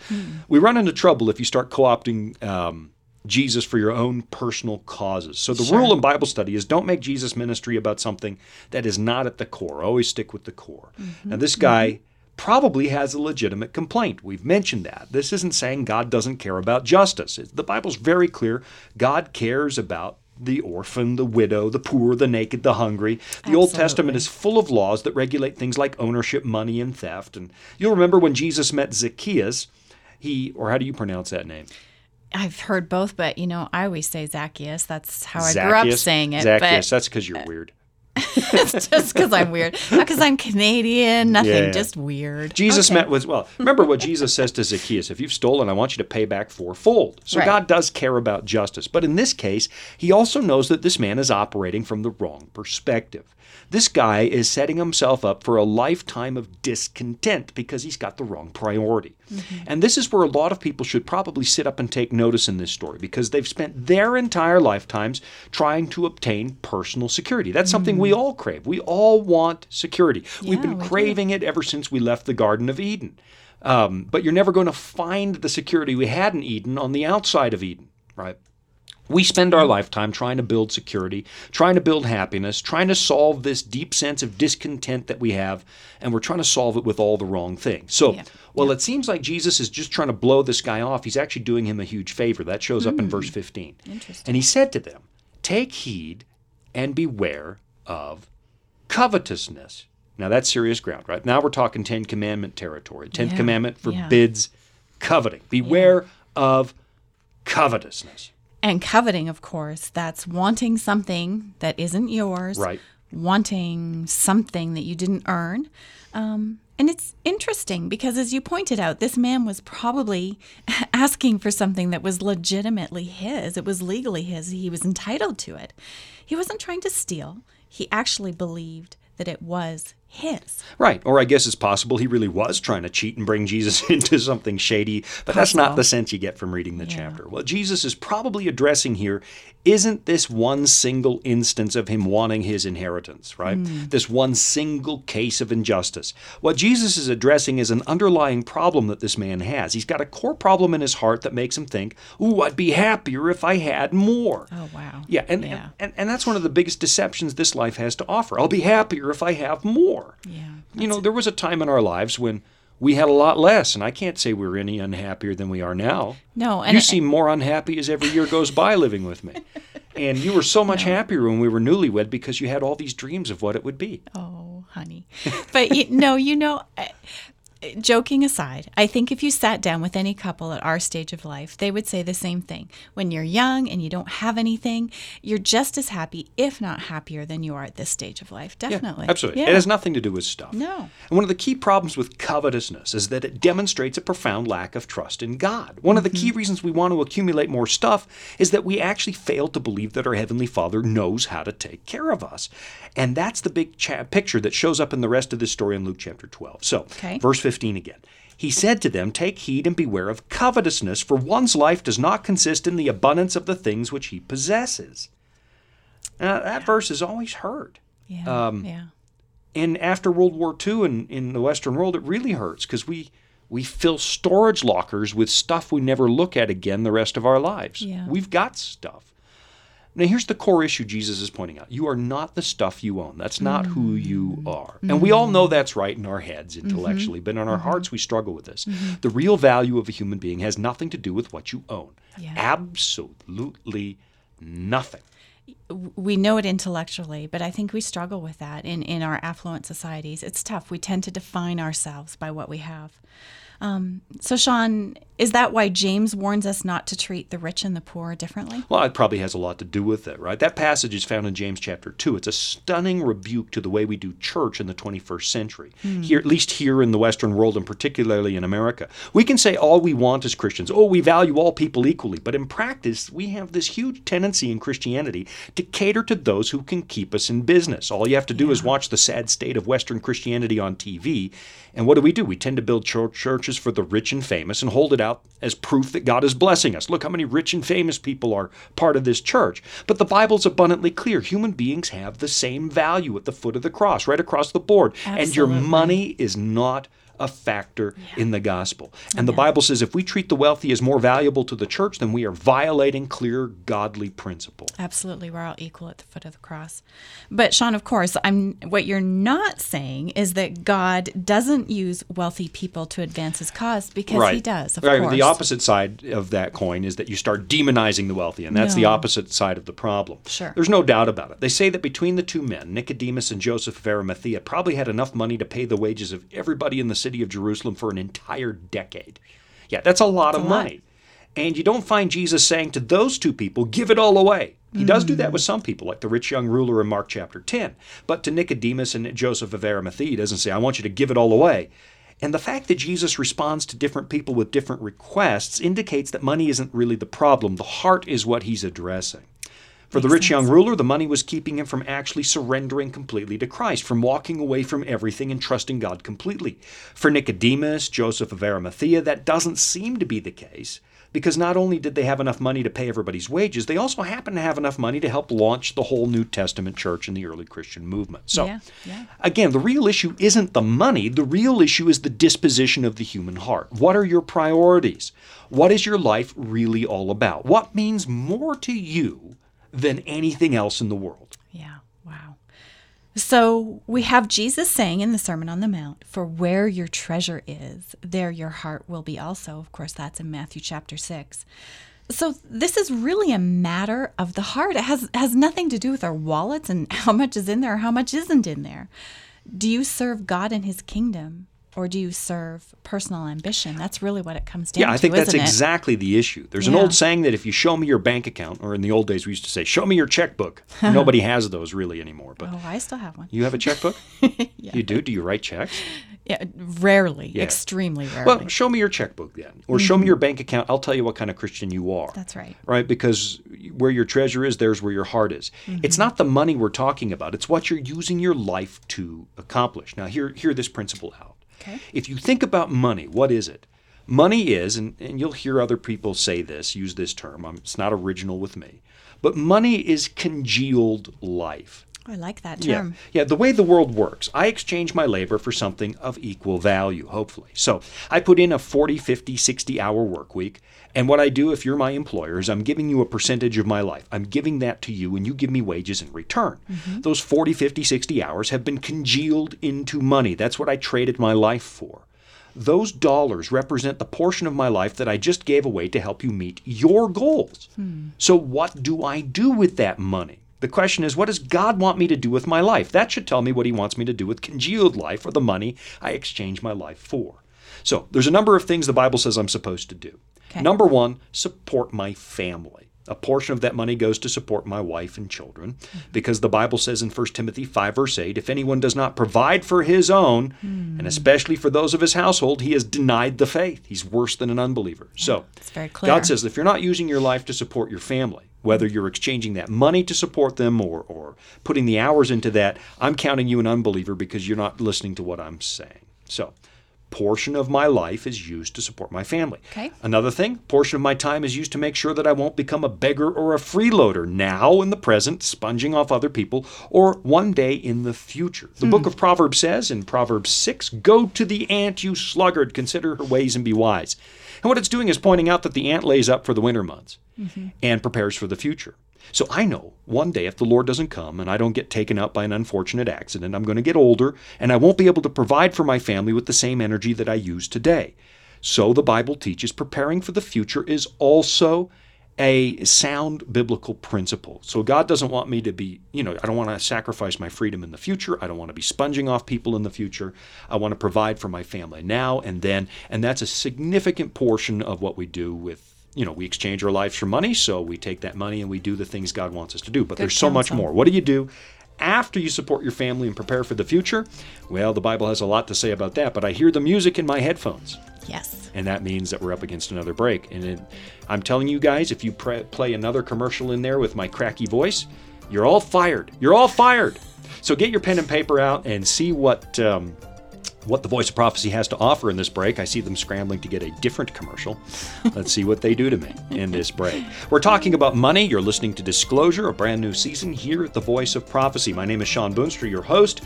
We run into trouble if you start co opting. Um, Jesus for your own personal causes. So the rule in Bible study is don't make Jesus ministry about something that is not at the core. Always stick with the core. Now this mm-hmm. guy mm-hmm. probably has a legitimate complaint. We've mentioned that. This isn't saying God doesn't care about justice. The Bible's very clear. God cares about the orphan, the widow, the poor, the naked, the hungry. The Old Testament is full of laws that regulate things like ownership, money, and theft. And you'll remember when Jesus met Zacchaeus, he, or how do you pronounce that name? I've heard both, but you know, I always say Zacchaeus. That's how I grew up saying it. Zacchaeus, that's because you're weird. It's just because I'm weird. Not because I'm Canadian. Nothing. Yeah. Just weird. Jesus Okay. met with, well, remember what Jesus says to Zacchaeus if you've stolen, I want you to pay back fourfold. So Right. God does care about justice. But in this case, he also knows that this man is operating from the wrong perspective. This guy is setting himself up for a lifetime of discontent because he's got the wrong priority. And this is where a lot of people should probably sit up and take notice in this story because they've spent their entire lifetimes trying to obtain personal security. That's something we all crave. We all want security. We've been we do. craving it ever since we left the Garden of Eden. Um, but you're never going to find the security we had in Eden on the outside of Eden, right? We spend our lifetime trying to build security, trying to build happiness, trying to solve this deep sense of discontent that we have, and we're trying to solve it with all the wrong things. So, Yeah. well, it seems like Jesus is just trying to blow this guy off. He's actually doing him a huge favor. That shows up in hmm. verse 15. Interesting. And he said to them, Take heed and beware of covetousness. Now that's serious ground, right? Now we're talking Ten Commandment territory. Tenth Yeah, Commandment yeah. forbids coveting. Beware of covetousness. And coveting, of course, that's wanting something that isn't yours. Right. Wanting something that you didn't earn. Um, and it's interesting because, as you pointed out, this man was probably asking for something that was legitimately his. It was legally his. He was entitled to it. He wasn't trying to steal, he actually believed that it was his. Right. Or I guess it's possible he really was trying to cheat and bring Jesus into something shady, but that's not the sense you get from reading the Yeah. chapter. What Jesus is probably addressing here isn't this one single instance of him wanting his inheritance, right? Hmm. This one single case of injustice. What Jesus is addressing is an underlying problem that this man has. He's got a core problem in his heart that makes him think, ooh, I'd be happier if I had more. Oh, wow. Yeah, and, Yeah. and and that's one of the biggest deceptions this life has to offer. I'll be happier if I have more. Yeah. You know, there was a time in our lives when we had a lot less, and I can't say we're any unhappier than we are now. No, and you it- seem more unhappy as every year goes by living with me. And you were so much happier when we were newlywed because you had all these dreams of what it would be. Oh, honey. But you, no, you know, I- joking aside, I think if you sat down with any couple at our stage of life, they would say the same thing. When you're young and you don't have anything, you're just as happy, if not happier, than you are at this stage of life. Definitely. Absolutely. Yeah. It has nothing to do with stuff. No. And one of the key problems with covetousness is that it demonstrates a profound lack of trust in God. One of the Mm-hmm. key reasons we want to accumulate more stuff is that we actually fail to believe that our Heavenly Father knows how to take care of us. And that's the big cha- picture that shows up in the rest of this story in Luke chapter 12. So, Okay. verse 15 again. He said to them, Take heed and beware of covetousness, for one's life does not consist in the abundance of the things which he possesses. Now, that verse is always hurt. Yeah. Um, yeah. and after World War II in, in the Western world, it really hurts because we we fill storage lockers with stuff we never look at again the rest of our lives. Yeah. We've got stuff. Now here's the core issue Jesus is pointing out. You are not the stuff you own. That's not who mm-hmm. you are. And we all mm-hmm. know that's right in our heads mm-hmm. intellectually, but in our hearts we struggle with this. The real value of a human being has nothing to do with what you own. Yeah. Absolutely nothing. we know it intellectually, but I think we struggle with that in, in our affluent societies. It's tough. We tend to define ourselves by what we have. Um, so, Shawn, is that why James warns us not to treat the rich and the poor differently? Well, it probably has a lot to do with it, right? That passage is found in James chapter 2. It's a stunning rebuke to the way we do church in the 21st century. Hmm. Here, at least here in the Western world and particularly in America. We can say all we want as Christians, oh, we value all people equally, but in practice, we have this huge tendency in Christianity to cater to those who can keep us in business. All you have to do is watch the sad state of Western Christianity on TV, and what do we do? We tend to build chur- churches for the rich and famous and hold it out as proof that God is blessing us. Look how many rich and famous people are part of this church. But the Bible's abundantly clear. Human beings have the same value at the foot of the cross, right across the board. And your money is not a factor in the gospel. And the Bible says if we treat the wealthy as more valuable to the church, then we are violating clear godly principle. Absolutely, we're all equal at the foot of the cross. But Shawn, of course, I'm what you're not saying is that God doesn't use wealthy people to advance his cause because he does, of right. course. The opposite side of that coin is that you start demonizing the wealthy, and that's the opposite side of the problem. Sure. There's no doubt about it. They say that between the two men, Nicodemus and Joseph of Arimathea, probably had enough money to pay the wages of everybody in the city of Jerusalem for an entire decade. Yeah, that's a lot of a lot. money. And you don't find Jesus saying to those two people, give it all away. He does do that mm. with some people, like the rich young ruler in Mark chapter 10. But to Nicodemus and Joseph of Arimathea, he doesn't say, I want you to give it all away. And the fact that Jesus responds to different people with different requests indicates that money isn't really the problem. The heart is what he's addressing. For the rich young ruler, the money was keeping him from actually surrendering completely to Christ, from walking away from everything and trusting God completely. For Nicodemus, Joseph of Arimathea, that doesn't seem to be the case, because not only did they have enough money to pay everybody's wages, they also happened to have enough money to help launch the whole New Testament church in the early Christian movement. So, Yeah, yeah. again, the real issue isn't the money, the real issue is the disposition of the human heart. What are your priorities? What is your life really all about? What means more to you than anything else in the world? Yeah, wow. So we have Jesus saying in the Sermon on the Mount, For where your treasure is, there your heart will be also. Of course, that's in Matthew chapter 6. So this is really a matter of the heart. It has has nothing to do with our wallets and how much is in there or how much isn't in there. Do you serve God and his kingdom or do you serve personal ambition? That's really what it comes down to. Yeah, I think that's isn't it? exactly the issue. There's an old saying that if you show me your bank account, or in the old days we used to say, show me your checkbook. Nobody has those really anymore. But Oh, I still have one. you have a checkbook? You do? Do you write checks? Yeah, rarely, Yeah. extremely rarely. Well, show me your checkbook then, or show me mm-hmm. your bank account. I'll tell you what kind of Christian you are. That's right. Right? Because where your treasure is, there's where your heart is. It's mm-hmm. not the money we're talking about, it's what you're using your life to accomplish. Now, hear, hear this principle out. Okay. If you think about money, what is it? Money is, and, and you'll hear other people say this, use this term, um, it's not original with me, but money is congealed life. I like that Yeah. term. Yeah, the way the world works, I exchange my labor for something of equal value, hopefully. So I put in a 40, 50, 60 hour work week. And what I do if you're my employer is I'm giving you a percentage of my life. I'm giving that to you and you give me wages in return. Mm-hmm. Those 40, 50, 60 hours have been congealed into money. That's what I traded my life for. Those dollars represent the portion of my life that I just gave away to help you meet your goals. Hmm. So, what do I do with that money? The question is, what does God want me to do with my life? That should tell me what He wants me to do with congealed life or the money I exchange my life for. So, there's a number of things the Bible says I'm supposed to do. Okay. Number one, support my family. A portion of that money goes to support my wife and children because the Bible says in 1 Timothy 5, verse 8, if anyone does not provide for his own, and especially for those of his household, he has denied the faith. He's worse than an unbeliever. So. God says if you're not using your life to support your family, whether you're exchanging that money to support them or, or putting the hours into that, I'm counting you an unbeliever because you're not listening to what I'm saying. So, portion of my life is used to support my family. Okay. Another thing, portion of my time is used to make sure that I won't become a beggar or a freeloader now in the present, sponging off other people, or one day in the future. The book hmm. of Proverbs says in Proverbs 6 Go to the ant, you sluggard, consider her ways and be wise. And what it's doing is pointing out that the ant lays up for the winter months mm-hmm. and prepares for the future. So I know one day if the Lord doesn't come and I don't get taken out by an unfortunate accident, I'm going to get older and I won't be able to provide for my family with the same energy that I use today. So the Bible teaches preparing for the future is also a sound biblical principle. So God doesn't want me to be, you know, I don't want to sacrifice my freedom in the future. I don't want to be sponging off people in the future. I want to provide for my family now and then. And that's a significant portion of what we do with you know, we exchange our lives for money, so we take that money and we do the things God wants us to do. But Good there's so much more. What do you do after you support your family and prepare for the future? Well, the Bible has a lot to say about that, but I hear the music in my headphones Yes. and that means that we're up against another break. And it, I'm telling you guys, if you pre- play another commercial in there with my cracky voice, you're all fired. You're all fired. So get your pen and paper out and see what um, what the voice of prophecy has to offer in this break. I see them scrambling to get a different commercial. Let's see what they do to me in this break. We're talking about money. You're listening to Disclosure, a brand new season here at the Voice of Prophecy. My name is Shawn Boonstra, your host.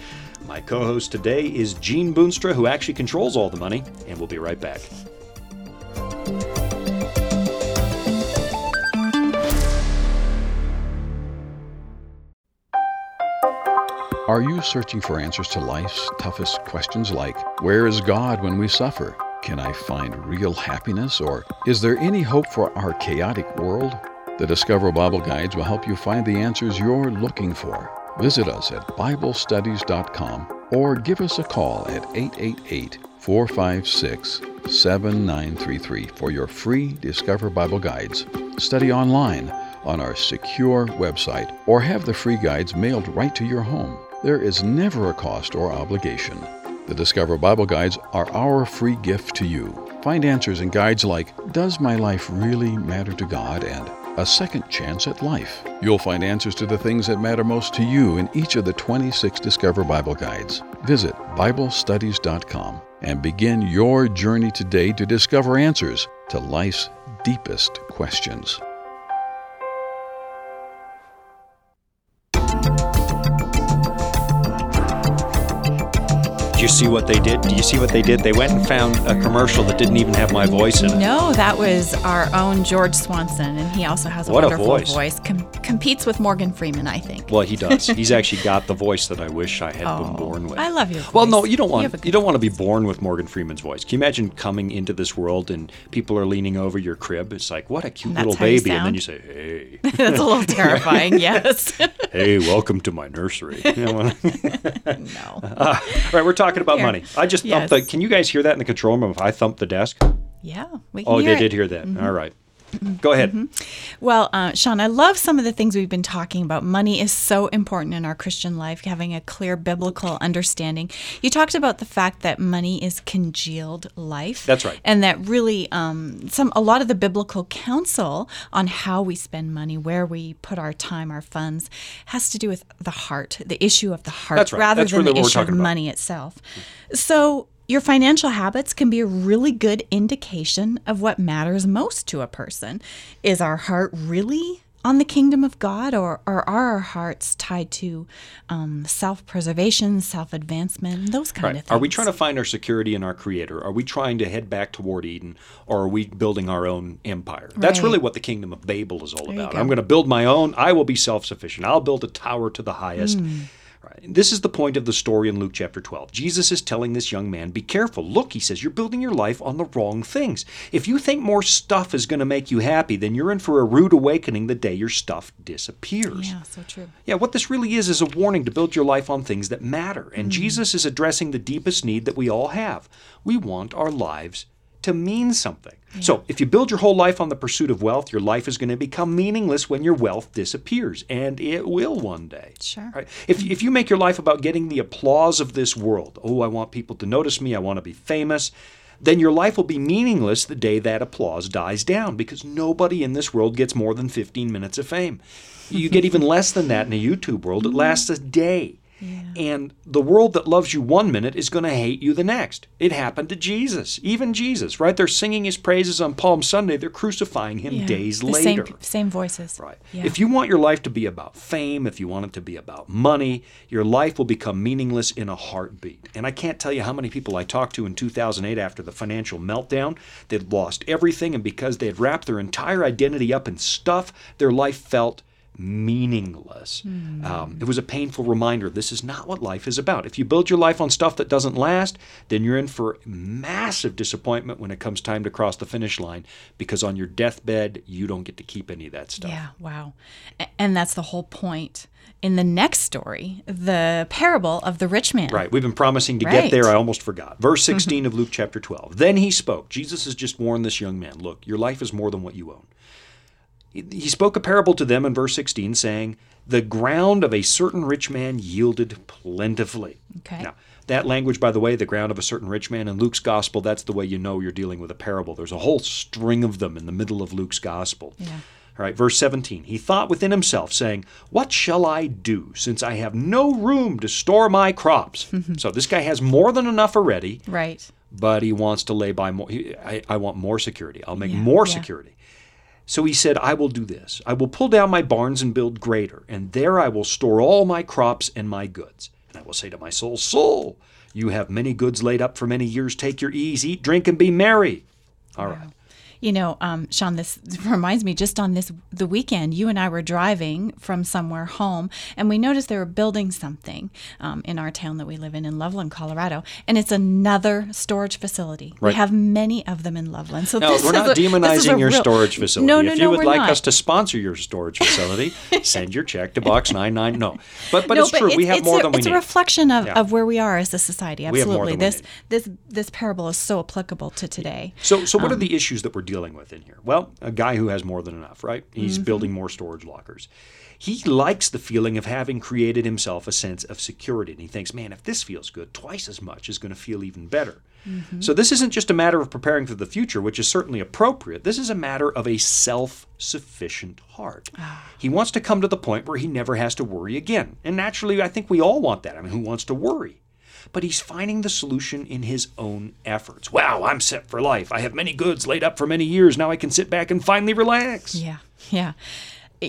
My co-host today is Jean Boonstra, who actually controls all the money, and we'll be right back. Are you searching for answers to life's toughest questions like, Where is God when we suffer? Can I find real happiness? Or is there any hope for our chaotic world? The Discover Bible Guides will help you find the answers you're looking for. Visit us at BibleStudies.com or give us a call at 888 456 7933 for your free Discover Bible Guides. Study online on our secure website or have the free guides mailed right to your home. There is never a cost or obligation. The Discover Bible Guides are our free gift to you. Find answers in guides like Does My Life Really Matter to God? and A Second Chance at Life. You'll find answers to the things that matter most to you in each of the 26 Discover Bible Guides. Visit BibleStudies.com and begin your journey today to discover answers to life's deepest questions. You see what they did? Do you see what they did? They went and found a commercial that didn't even have my voice in it. No, that was our own George Swanson, and he also has a What a wonderful voice. Com- competes with Morgan Freeman, I think. Well, he does. He's actually got the voice that I wish I had been Oh, born with. I love you. Well, no, you don't want a you, don't want to be born with Morgan Freeman's voice. Can you imagine coming into this world and people are leaning over your crib? It's like, what a cute little baby, and then you say, "Hey, That's a little terrifying, yes. hey, welcome to my nursery." You no. All right, we're talking about Here. money. I just Yes. thumped the. Can you guys hear that in the control room? If I thump the desk? Yeah, we can Oh, they it. did hear that. Mm-hmm. All right, go ahead. Well, uh, Shawn, I love some of the things we've been talking about. Money is so important in our Christian life, having a clear biblical understanding. You talked about the fact that money is congealed life. That's right. And that really, um, some a lot of the biblical counsel on how we spend money, where we put our time, our funds, has to do with the heart, the issue of the heart, right. rather That's than really the issue of about. money itself. So. Your financial habits can be a really good indication of what matters most to a person. Is our heart really on the kingdom of God, or, or are our hearts tied to um, self preservation, self advancement, those kind Right. of things? Are we trying to find our security in our Creator? Are we trying to head back toward Eden, or are we building our own empire? That's really what the kingdom of Babel is all you about. go. I'm going to build my own. I will be self-sufficient. I'll build a tower to the highest. Hmm. Right. This is the point of the story in Luke chapter 12. Jesus is telling this young man, Be careful. Look, he says, you're building your life on the wrong things. If you think more stuff is going to make you happy, then you're in for a rude awakening the day your stuff disappears. Yeah, so true. Yeah, what this really is is a warning to build your life on things that matter. And mm-hmm. Jesus is addressing the deepest need that we all have. We want our lives to mean something. So, if you build your whole life on the pursuit of wealth, your life is going to become meaningless when your wealth disappears, and it will one day. Sure. Right? If, if you make your life about getting the applause of this world, oh, I want people to notice me, I want to be famous, then your life will be meaningless the day that applause dies down because nobody in this world gets more than 15 minutes of fame. You get even less than that in a YouTube world. It mm-hmm. lasts a day. And the world that loves you one minute is going to hate you the next. It happened to Jesus, even Jesus, right? They're singing his praises on Palm Sunday. They're crucifying him Yeah. days the later. Same, same voices. Right. Yeah. If you want your life to be about fame, if you want it to be about money, your life will become meaningless in a heartbeat. And I can't tell you how many people I talked to in 2008 after the financial meltdown. They'd lost everything, and because they had wrapped their entire identity up in stuff, their life felt meaningless. Hmm. Um, it was a painful reminder this is not what life is about. If you build your life on stuff that doesn't last, then you're in for massive disappointment when it comes time to cross the finish line because on your deathbed, you don't get to keep any of that stuff. Yeah, wow. And that's the whole point. In the next story, the parable of the rich man. Right. We've been promising to get there. I almost forgot. Verse 16 of Luke chapter 12. Then he spoke. Jesus has just warned this young man look, your life is more than what you own. He- spoke a parable to them in verse 16, saying, The ground of a certain rich man yielded plentifully. Okay. Now, that language, by the way, the ground of a certain rich man, in Luke's gospel, that's the way you know you're dealing with a parable. There's a whole string of them in the middle of Luke's gospel. Yeah. All right, verse 17. He thought within himself, saying, What shall I do, since I have no room to store my crops? so this guy has more than enough already, Right. but he wants to lay by more. he- I, I want more security. I'll make Yeah, more yeah. security. So he said, I will do this. I will pull down my barns and build greater, and there I will store all my crops and my goods. And I will say to my soul, Soul, you have many goods laid up for many years. Take your ease, eat, drink, and be merry. All right. You know, um, Shawn, this reminds me just on this the weekend, you and I were driving from somewhere home, and we noticed they were building something um, in our town that we live in, in Loveland, Colorado, and it's another storage facility. Right. We have many of them in Loveland. So No, we're not a- demonizing your real- storage facility. No, no, if no, you would we're like not. us to sponsor your storage facility, send your check to Box 99. No. But but no, it's true. we have more a, than we it's need. a reflection of, Yeah. of where we are as a society. We have more Absolutely. This this this parable is so applicable to today. So, so what Um, are the issues that we're dealing with in here? Well, a guy who has more than enough, right? He's Mm-hmm. building more storage lockers. He likes the feeling of having created himself a sense of security. And he thinks, man, if this feels good, twice as much is going to feel even better. Mm-hmm. So, this isn't just a matter of preparing for the future, which is certainly appropriate. This is a matter of a self sufficient heart. Ah. He wants to come to the point where he never has to worry again. And naturally, I think we all want that. I mean, who wants to worry? But he's finding the solution in his own efforts. Wow, I'm set for life. I have many goods laid up for many years. Now I can sit back and finally relax. Yeah, yeah.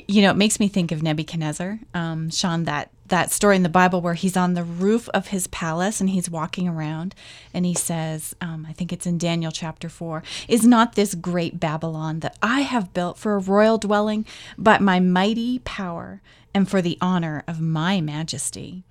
You know, it makes me think of Nebuchadnezzar, um, Shawn. That that story in the Bible where he's on the roof of his palace and he's walking around and he says, um, I think it's in Daniel chapter 4, is not this great Babylon that I have built for a royal dwelling, but my mighty power and for the honor of my majesty?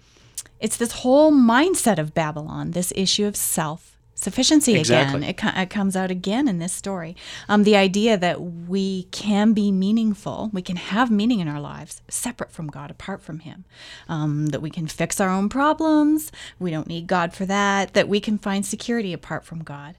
It's this whole mindset of Babylon, this issue of self sufficiency Exactly. again. It, co- it comes out again in this story. Um, the idea that we can be meaningful, we can have meaning in our lives separate from God, apart from Him. Um, that we can fix our own problems. We don't need God for that. That we can find security apart from God.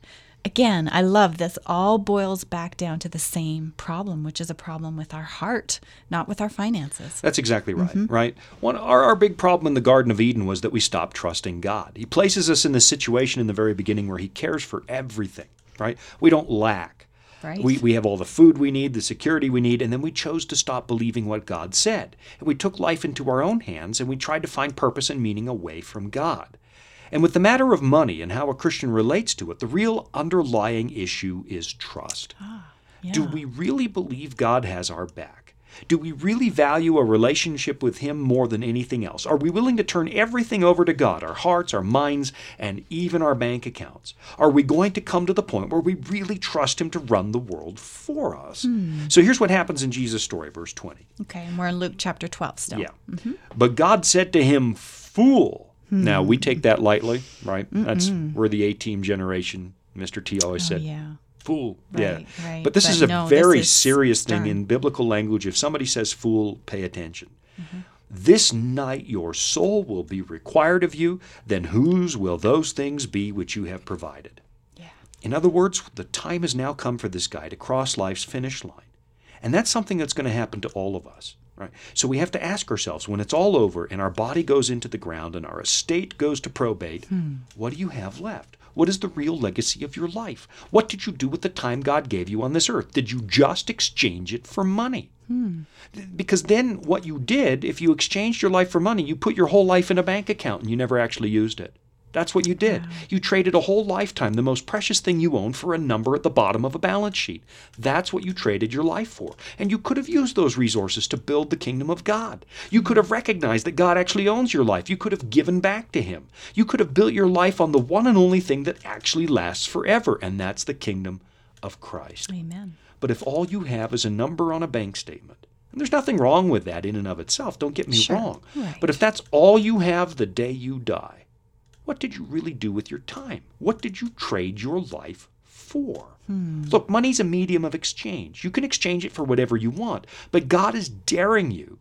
Again, I love this all boils back down to the same problem, which is a problem with our heart, not with our finances. That's exactly right, mm-hmm. right? One our, our big problem in the Garden of Eden was that we stopped trusting God. He places us in this situation in the very beginning where he cares for everything, right? We don't lack. Right. We, we have all the food we need, the security we need, and then we chose to stop believing what God said. And we took life into our own hands and we tried to find purpose and meaning away from God. And with the matter of money and how a Christian relates to it, the real underlying issue is trust. Ah, Do Yeah. we really believe God has our back? Do we really value a relationship with Him more than anything else? Are we willing to turn everything over to God, our hearts, our minds, and even our bank accounts? Are we going to come to the point where we really trust Him to run the world for us? Hmm. So here's what happens in Jesus' story, verse 20. Okay, and we're in Luke chapter 12 still. Yeah. Mm-hmm. But God said to him, Fool. Now, we take that lightly, right? That's we're the A team generation. Mr. T always Oh, said, yeah. fool. Right, yeah. right. But this But is a no, very is serious thing in biblical language. If somebody says fool, pay attention. Mm-hmm. This night your soul will be required of you, then whose will those things be which you have provided? Yeah. In other words, the time has now come for this guy to cross life's finish line. And that's something that's going to happen to all of us. Right? So we have to ask ourselves when it's all over and our body goes into the ground and our estate goes to probate, hmm. what do you have left? What is the real legacy of your life? What did you do with the time God gave you on this earth? Did you just exchange it for money? Hmm. Because then what you did, if you exchanged your life for money, you put your whole life in a bank account and you never actually used it. That's what you did. You traded a whole lifetime, the most precious thing you own, for a number at the bottom of a balance sheet. That's what you traded your life for. And you could have used those resources to build the kingdom of God. You could have recognized that God actually owns your life. You could have given back to Him. You could have built your life on the one and only thing that actually lasts forever, and that's the kingdom of Christ. Amen. But if all you have is a number on a bank statement, and there's nothing wrong with that in and of itself, don't get me Sure, wrong. right. But if that's all you have the day you die, what did you really do with your time? What did you trade your life for? Hmm. Look, money's a medium of exchange. You can exchange it for whatever you want, but God is daring you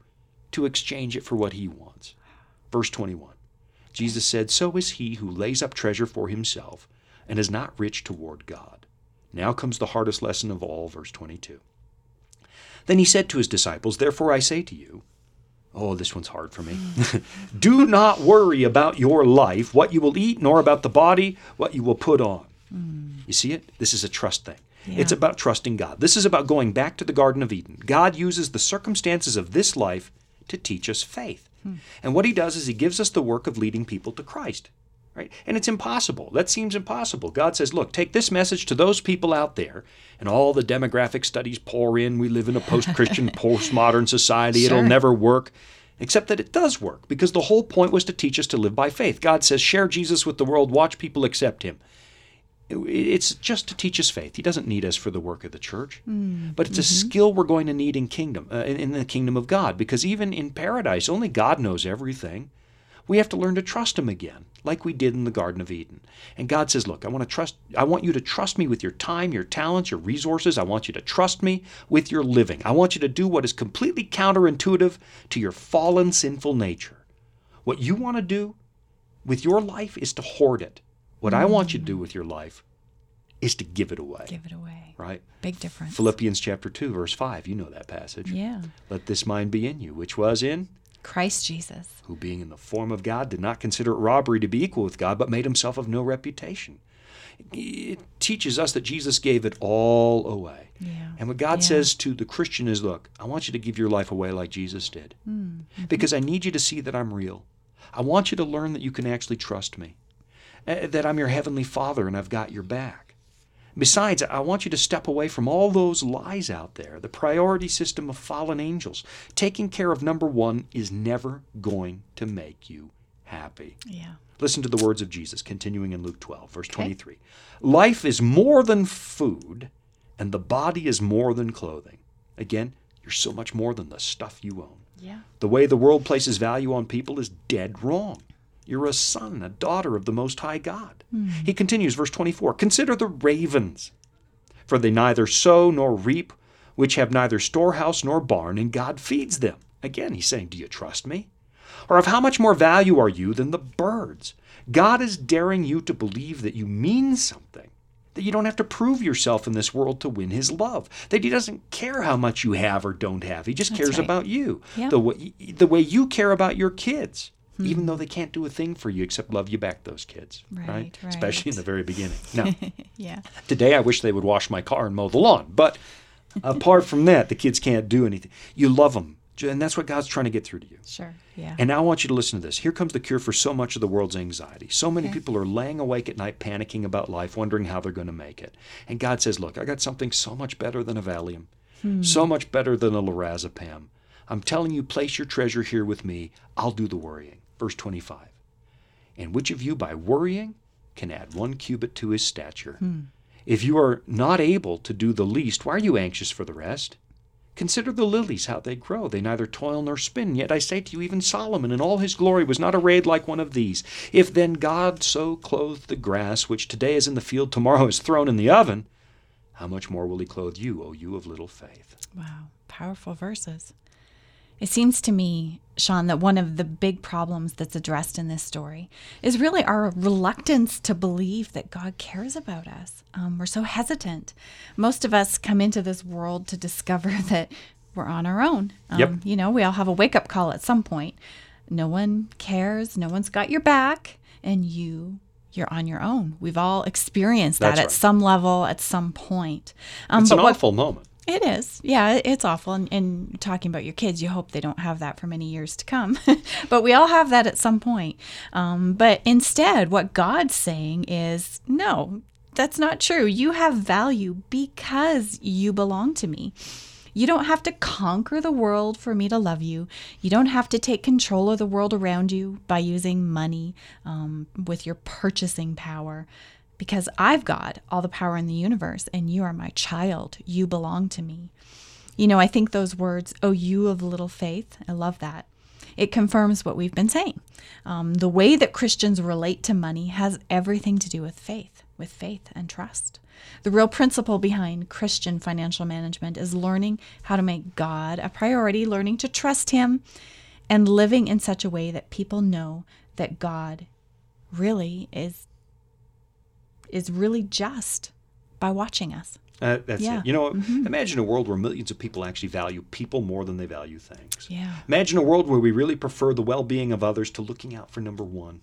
to exchange it for what He wants. Verse 21 Jesus said, So is he who lays up treasure for himself and is not rich toward God. Now comes the hardest lesson of all, verse 22. Then he said to his disciples, Therefore I say to you, Oh, this one's hard for me. Do not worry about your life, what you will eat, nor about the body, what you will put on. Mm. You see it? This is a trust thing. It's about trusting God. This is about going back to the Garden of Eden. God uses the circumstances of this life to teach us faith. Hmm. And what he does is he gives us the work of leading people to Christ. Right? And it's impossible. That seems impossible. God says, look, take this message to those people out there, and all the demographic studies pour in. We live in a post Christian, postmodern society. It'll never work. Except that it does work, because the whole point was to teach us to live by faith. God says, share Jesus with the world, watch people accept him. It's just to teach us faith. He doesn't need us for the work of the church, but it's a skill we're going to need in kingdom, uh, in, in the kingdom of God. Because even in paradise, only God knows everything. We have to learn to trust Him again, like we did in the Garden of Eden. And God says, "Look, I want to trust. I want you to trust me with your time, your talents, your resources. I want you to trust me with your living. I want you to do what is completely counterintuitive to your fallen, sinful nature. What you want to do with your life is to hoard it. What I want you to do mm. with your life is to give it away. Give it away. Right? Big difference. Philippians chapter 2 verse 5, you know that passage. Yeah. Let this mind be in you, which was in Christ Jesus. who being in the form of God did not consider it robbery to be equal with God, but made himself of no reputation. It teaches us that Jesus gave it all away. Yeah. And what God Yeah. says to the Christian is, look, I want you to give your life away like Jesus did. Mm-hmm. Because I need you to see that I'm real. I want you to learn that you can actually trust me, uh, that I'm your heavenly Father and I've got your back. Besides, I want you to step away from all those lies out there, the priority system of fallen angels. Taking care of number one is never going to make you happy. Yeah. Listen to the words of Jesus, continuing in Luke 12, verse 23. Life is more than food, and the body is more than clothing. Again, you're so much more than the stuff you own. Yeah. The way the world places value on people is dead wrong. You're a son, a daughter of the Most High God. Hmm. He continues, verse 24 Consider the ravens, for they neither sow nor reap, which have neither storehouse nor barn, and God feeds them. Again, he's saying, Do you trust me? Or of how much more value are you than the birds? God is daring you to believe that you mean something, that you don't have to prove yourself in this world to win his love, that he doesn't care how much you have or don't have. He just That's cares right. about you, Yeah. the, way, the way you care about your kids. Hmm. Even though they can't do a thing for you except love you back, those kids, right? Right, Especially in the very beginning. Now, Yeah. Today, I wish they would wash my car and mow the lawn. But apart from that, the kids can't do anything. You love them. And that's what God's trying to get through to you. Sure. Yeah. And now I want you to listen to this. Here comes the cure for so much of the world's anxiety. So many people are laying awake at night panicking about life, wondering how they're going to make it. And God says, Look, I got something so much better than a Valium, hmm. so much better than a lorazepam. I'm telling you, place your treasure here with me. I'll do the worrying. Verse 25. And which of you, by worrying, can add one cubit to his stature? Hmm. If you are not able to do the least, why are you anxious for the rest? Consider the lilies, how they grow. They neither toil nor spin. Yet I say to you, even Solomon in all his glory was not arrayed like one of these. If then God so clothed the grass, which today is in the field, tomorrow is thrown in the oven, how much more will he clothe you, O you of little faith? Wow, powerful verses. It seems to me, Shawn, that one of the big problems that's addressed in this story is really our reluctance to believe that God cares about us. Um, we're so hesitant. Most of us come into this world to discover that we're on our own. Um, Yep. You know, we all have a wake up call at some point. No one cares, no one's got your back, and you. You're on your own. We've all experienced that That's at right. some level, at some point. Um, It's but an what- awful moment. It is. Yeah, it's awful. And, and talking about your kids, you hope they don't have that for many years to come. but we all have that at some point. Um, but instead, what God's saying is no, that's not true. You have value because you belong to me. You don't have to conquer the world for me to love you. You don't have to take control of the world around you by using money um, with your purchasing power because I've got all the power in the universe and you are my child. You belong to me. You know, I think those words, oh, you of little faith, I love that. It confirms what we've been saying. Um, the way that Christians relate to money has everything to do with faith, with faith and trust. The real principle behind Christian financial management is learning how to make God a priority, learning to trust Him, and living in such a way that people know that God really is is really just by watching us. Uh, that's Yeah. Mm-hmm. it. You know, imagine a world where millions of people actually value people more than they value things. Yeah. Imagine a world where we really prefer the well being of others to looking out for number one.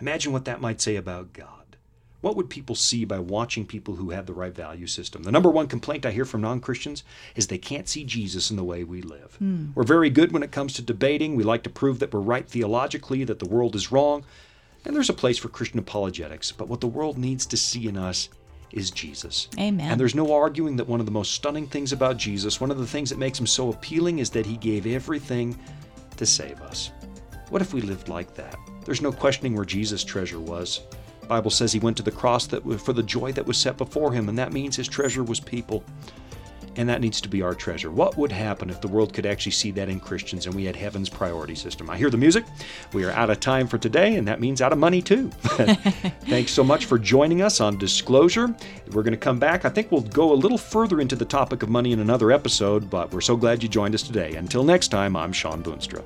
Imagine what that might say about God. What would people see by watching people who have the right value system? The number one complaint I hear from non Christians is they can't see Jesus in the way we live. We're very good when it comes to debating. We like to prove that we're right theologically, that the world is wrong. And there's a place for Christian apologetics. But what the world needs to see in us is Jesus. Amen. And there's no arguing that one of the most stunning things about Jesus, one of the things that makes him so appealing, is that he gave everything to save us. What if we lived like that? There's no questioning where Jesus' treasure was. The Bible says he went to the cross that for the joy that was set before him, and that means his treasure was people. And that needs to be our treasure. What would happen if the world could actually see that in Christians and we had heaven's priority system? I hear the music. We are out of time for today, and that means out of money too. Thanks so much for joining us on Disclosure. We're going to come back. I think we'll go a little further into the topic of money in another episode, but we're so glad you joined us today. Until next time, I'm Shawn Boonstra.